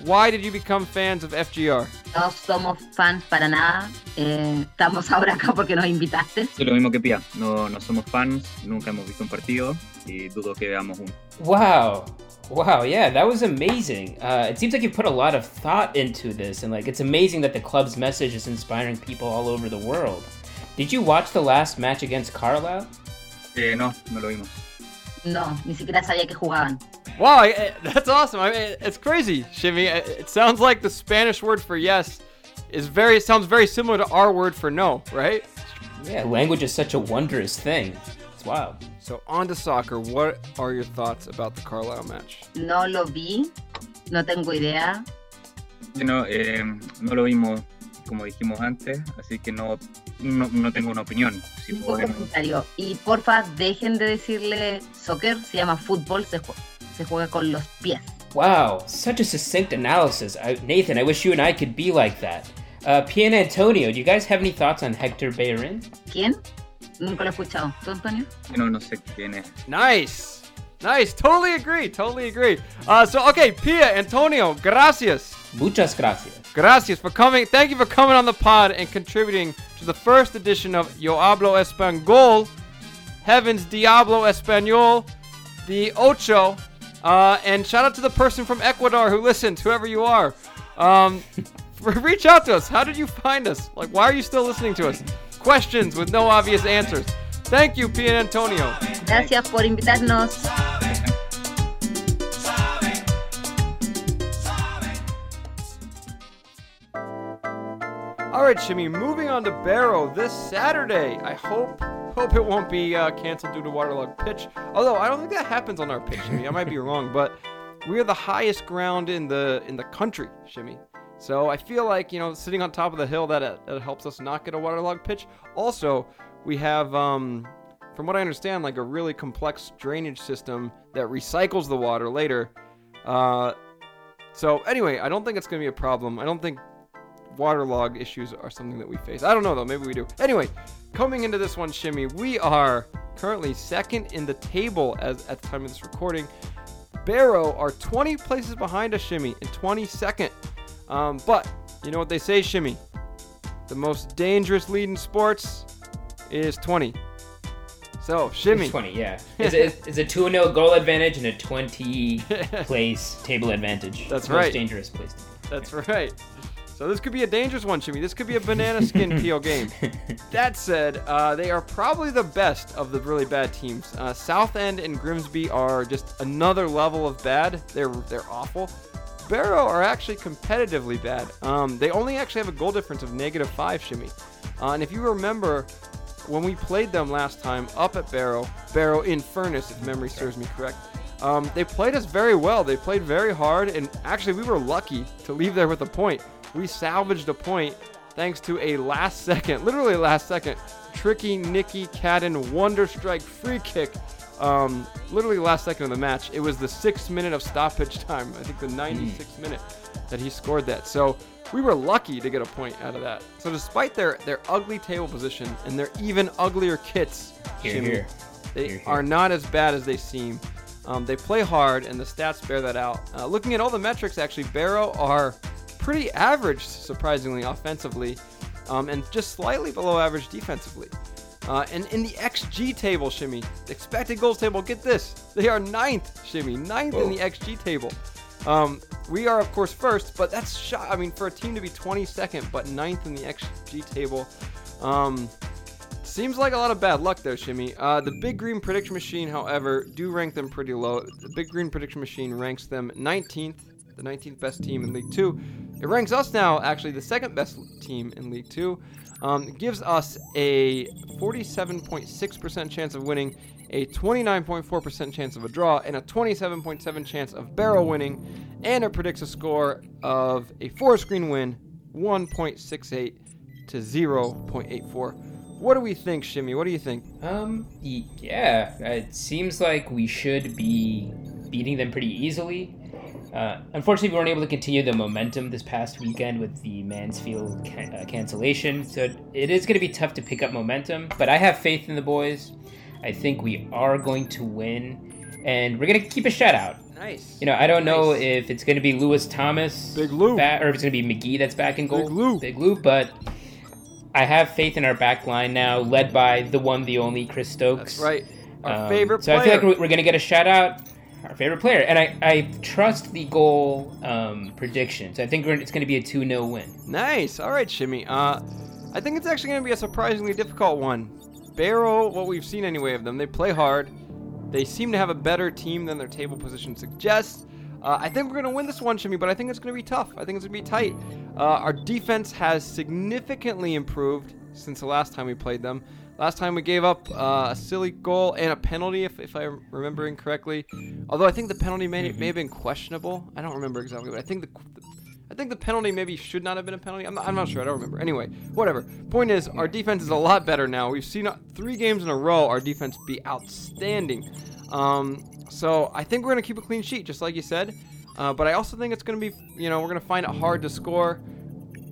why did you become fans of FGR? No somos fans para nada. eh, estamos ahora acá porque nos invitaste. Soy lo mismo que Pia, no, no somos fans, nunca hemos visto un partido y dudo que veamos uno. Wow. Wow, yeah, that was amazing. Uh, it seems like you put a lot of thought into this, and like it's amazing that the club's message is inspiring people all over the world. Did you watch the last match against Carlisle? Eh, no, no lo vimos. No, ni siquiera sabía que jugaban. Wow, I- I- that's awesome. I mean, it's crazy, Shimmy. It it sounds like the Spanish word for yes is very sounds very similar to our word for no, right? Yeah, language is such a wondrous thing. It's wild. So on to soccer. What are your thoughts about the Carlisle match? No lo vi, no tengo idea. No, eh, no lo vimos como dijimos antes, así que no, no, no tengo una opinión. Si comentario. Y porfa, dejen de decirle soccer, se llama fútbol, se, jue- se juega con los pies. Wow, such a succinct analysis. I, Nathan, I wish you and I could be like that. Uh, Pian Antonio, do you guys have any thoughts on Hector Bellerin? ¿Quién? Nunca lo he escuchado. ¿Tú, Antonio? no, no sé quién es. Nice. Nice. Totally agree. Totally agree. Uh, so, okay, Pia, Antonio, gracias. Muchas gracias. Gracias for coming. Thank you for coming on the pod and contributing to the first edition of Yo Hablo Español, Heaven's Diablo Español, the Ocho. Uh, and shout out to the person from Ecuador who listened, whoever you are. Um, reach out to us. How did you find us? Like, why are you still listening to us? Questions with no obvious answers. Thank you, Pia and Antonio. Gracias por invitarnos. All right, Shimmy. Moving on to Barrow this Saturday. I hope hope it won't be uh, canceled due to waterlogged pitch. Although I don't think that happens on our pitch, Shimmy. I might be wrong, but we are the highest ground in the in the country, Shimmy. So I feel like you know, sitting on top of the hill, that uh, that helps us not get a waterlogged pitch. Also, we have, um, from what I understand, like a really complex drainage system that recycles the water later. Uh, so anyway, I don't think it's gonna be a problem. I don't think waterlog issues are something that we face. I don't know though. Maybe we do. Anyway, coming into this one, Shimmy, we are currently second in the table as at the time of this recording. Barrow are 20 places behind us, Shimmy, in 22nd. Um, but you know what they say, Shimmy? The most dangerous lead in sports is 20. So, Shimmy. It's 20, yeah. It's a, it's a 2 0 goal advantage and a 20 place table advantage. That's Most right. dangerous place. That's right. So this could be a dangerous one, Shimmy. This could be a banana skin peel game. That said, uh, they are probably the best of the really bad teams. Uh, Southend and Grimsby are just another level of bad. They're they're awful. Barrow are actually competitively bad. Um, they only actually have a goal difference of negative five, Shimmy. Uh, and if you remember, when we played them last time up at Barrow, Barrow in Furness, if memory serves me correct, um, they played us very well. They played very hard, and actually, we were lucky to leave there with a point. We salvaged a point thanks to a last second, literally last second, tricky Nicky Cadden wonder strike free kick. Um, literally last second of the match. It was the sixth minute of stoppage time. I think the 96th minute that he scored that. So we were lucky to get a point out of that. So despite their their ugly table position and their even uglier kits, Here, Jimmy, here. they here. are not as bad as they seem. Um, they play hard, and the stats bear that out. Uh, looking at all the metrics, actually, Barrow are pretty average, surprisingly, offensively, um, and just slightly below average defensively. Uh, and in the XG table, Shimmy, expected goals table, get this. They are ninth, Shimmy, ninth in the XG table. Um, we are, of course, first, but that's shot. I mean, for a team to be 22nd, but ninth in the XG table, um, seems like a lot of bad luck there, Shimmy. Uh, the Big Green Prediction Machine, however, do rank them pretty low. The Big Green Prediction Machine ranks them 19th, the 19th best team in League Two. It ranks us now, actually, the second best team in League Two. Um, gives us a 47.6% chance of winning, a 29.4% chance of a draw, and a 27.7 chance of Barrow winning, and it predicts a score of a Forest Green win, 1.68 to 0.84. What do we think, Shimmy? What do you think? Um, yeah, it seems like we should be beating them pretty easily. Uh, unfortunately, we weren't able to continue the momentum this past weekend with the Mansfield ca- uh, cancellation, so it is going to be tough to pick up momentum. But I have faith in the boys. I think we are going to win, and we're going to keep a shutout. Nice. You know, I don't know if it's going to be Lewis Thomas, Big Lou, ba- or if it's going to be McGee that's back in goal. Big Lou. Big Lou, but I have faith in our back line now, led by the one, the only Chris Stokes. That's right. Our Um, favorite so player. I feel like we're, we're going to get a shout out. Our favorite player, and I, I trust the goal um, prediction. So I think it's going to be a two 0 win. Nice. All right, Shimmy. Uh, I think it's actually going to be a surprisingly difficult one. Barrow, what we've seen anyway of them, they play hard. They seem to have a better team than their table position suggests. Uh, I think we're going to win this one, Shimmy, but I think it's going to be tough. I think it's going to be tight. Uh, our defense has significantly improved since the last time we played them. Last time we gave up uh, a silly goal and a penalty, if, if I'm remembering correctly. Although I think the penalty may, may have been questionable. I don't remember exactly, but I think the, I think the penalty maybe should not have been a penalty. I'm not, I'm not sure. I don't remember. Anyway, whatever. Point is, our defense is a lot better now. We've seen uh, three games in a row our defense be outstanding. Um, so I think we're going to keep a clean sheet, just like you said. Uh, but I also think it's going to be, you know, we're going to find it hard to score.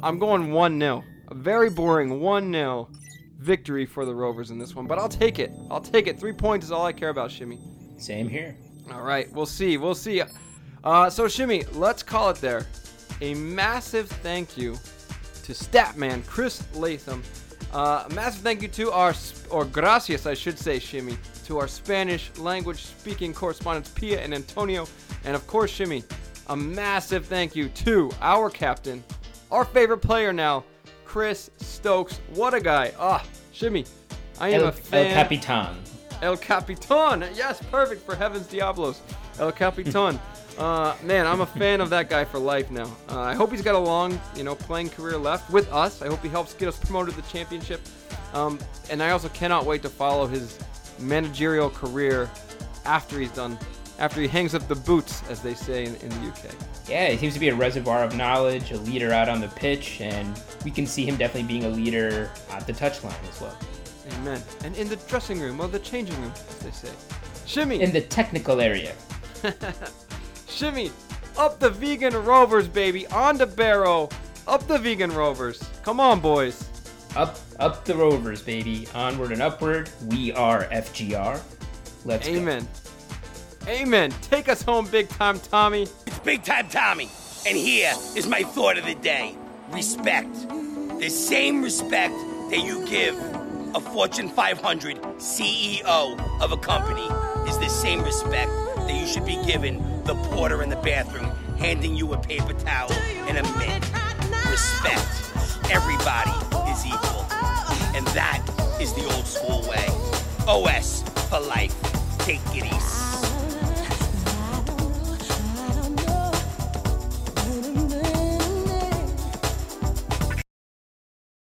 I'm going 1 0. A very boring 1 0 victory for the Rovers in this one. But I'll take it. I'll take it. Three points is all I care about, Shimmy. Same here. All right, we'll see. We'll see. Uh, so, Shimmy, let's call it there. A massive thank you to Statman Chris Latham. Uh, a massive thank you to our, or gracias, I should say, Shimmy, to our Spanish language speaking correspondents, Pia and Antonio. And of course, Shimmy, a massive thank you to our captain, our favorite player now, Chris Stokes. What a guy. Ah, Shimmy, I am El, a fan. El Capitan. El Capitan. Yes, perfect for Heaven's Diablos. El Capitan. uh, man, I'm a fan of that guy for life now. Uh, I hope he's got a long, you know, playing career left with us. I hope he helps get us promoted to the championship. Um, and I also cannot wait to follow his managerial career after he's done, after he hangs up the boots, as they say in, in the UK. Yeah, he seems to be a reservoir of knowledge, a leader out on the pitch, and we can see him definitely being a leader at the touchline as well. Amen. And in the dressing room, or the changing room, as they say. Shimmy. In the technical area. Shimmy, up the vegan rovers, baby, on to Barrow, Up the vegan rovers. Come on, boys. Up, up the Rovers, baby. Onward and upward. We are FGR. Let's go. Amen. Take us home, big time Tommy. It's Big Time Tommy, and here is my thought of the day respect. The same respect that you give a Fortune 500 CEO of a company is the same respect that you should be giving the porter in the bathroom handing you a paper towel and a mint. Respect. Everybody is equal. And that is the old school way. OS for life. Take it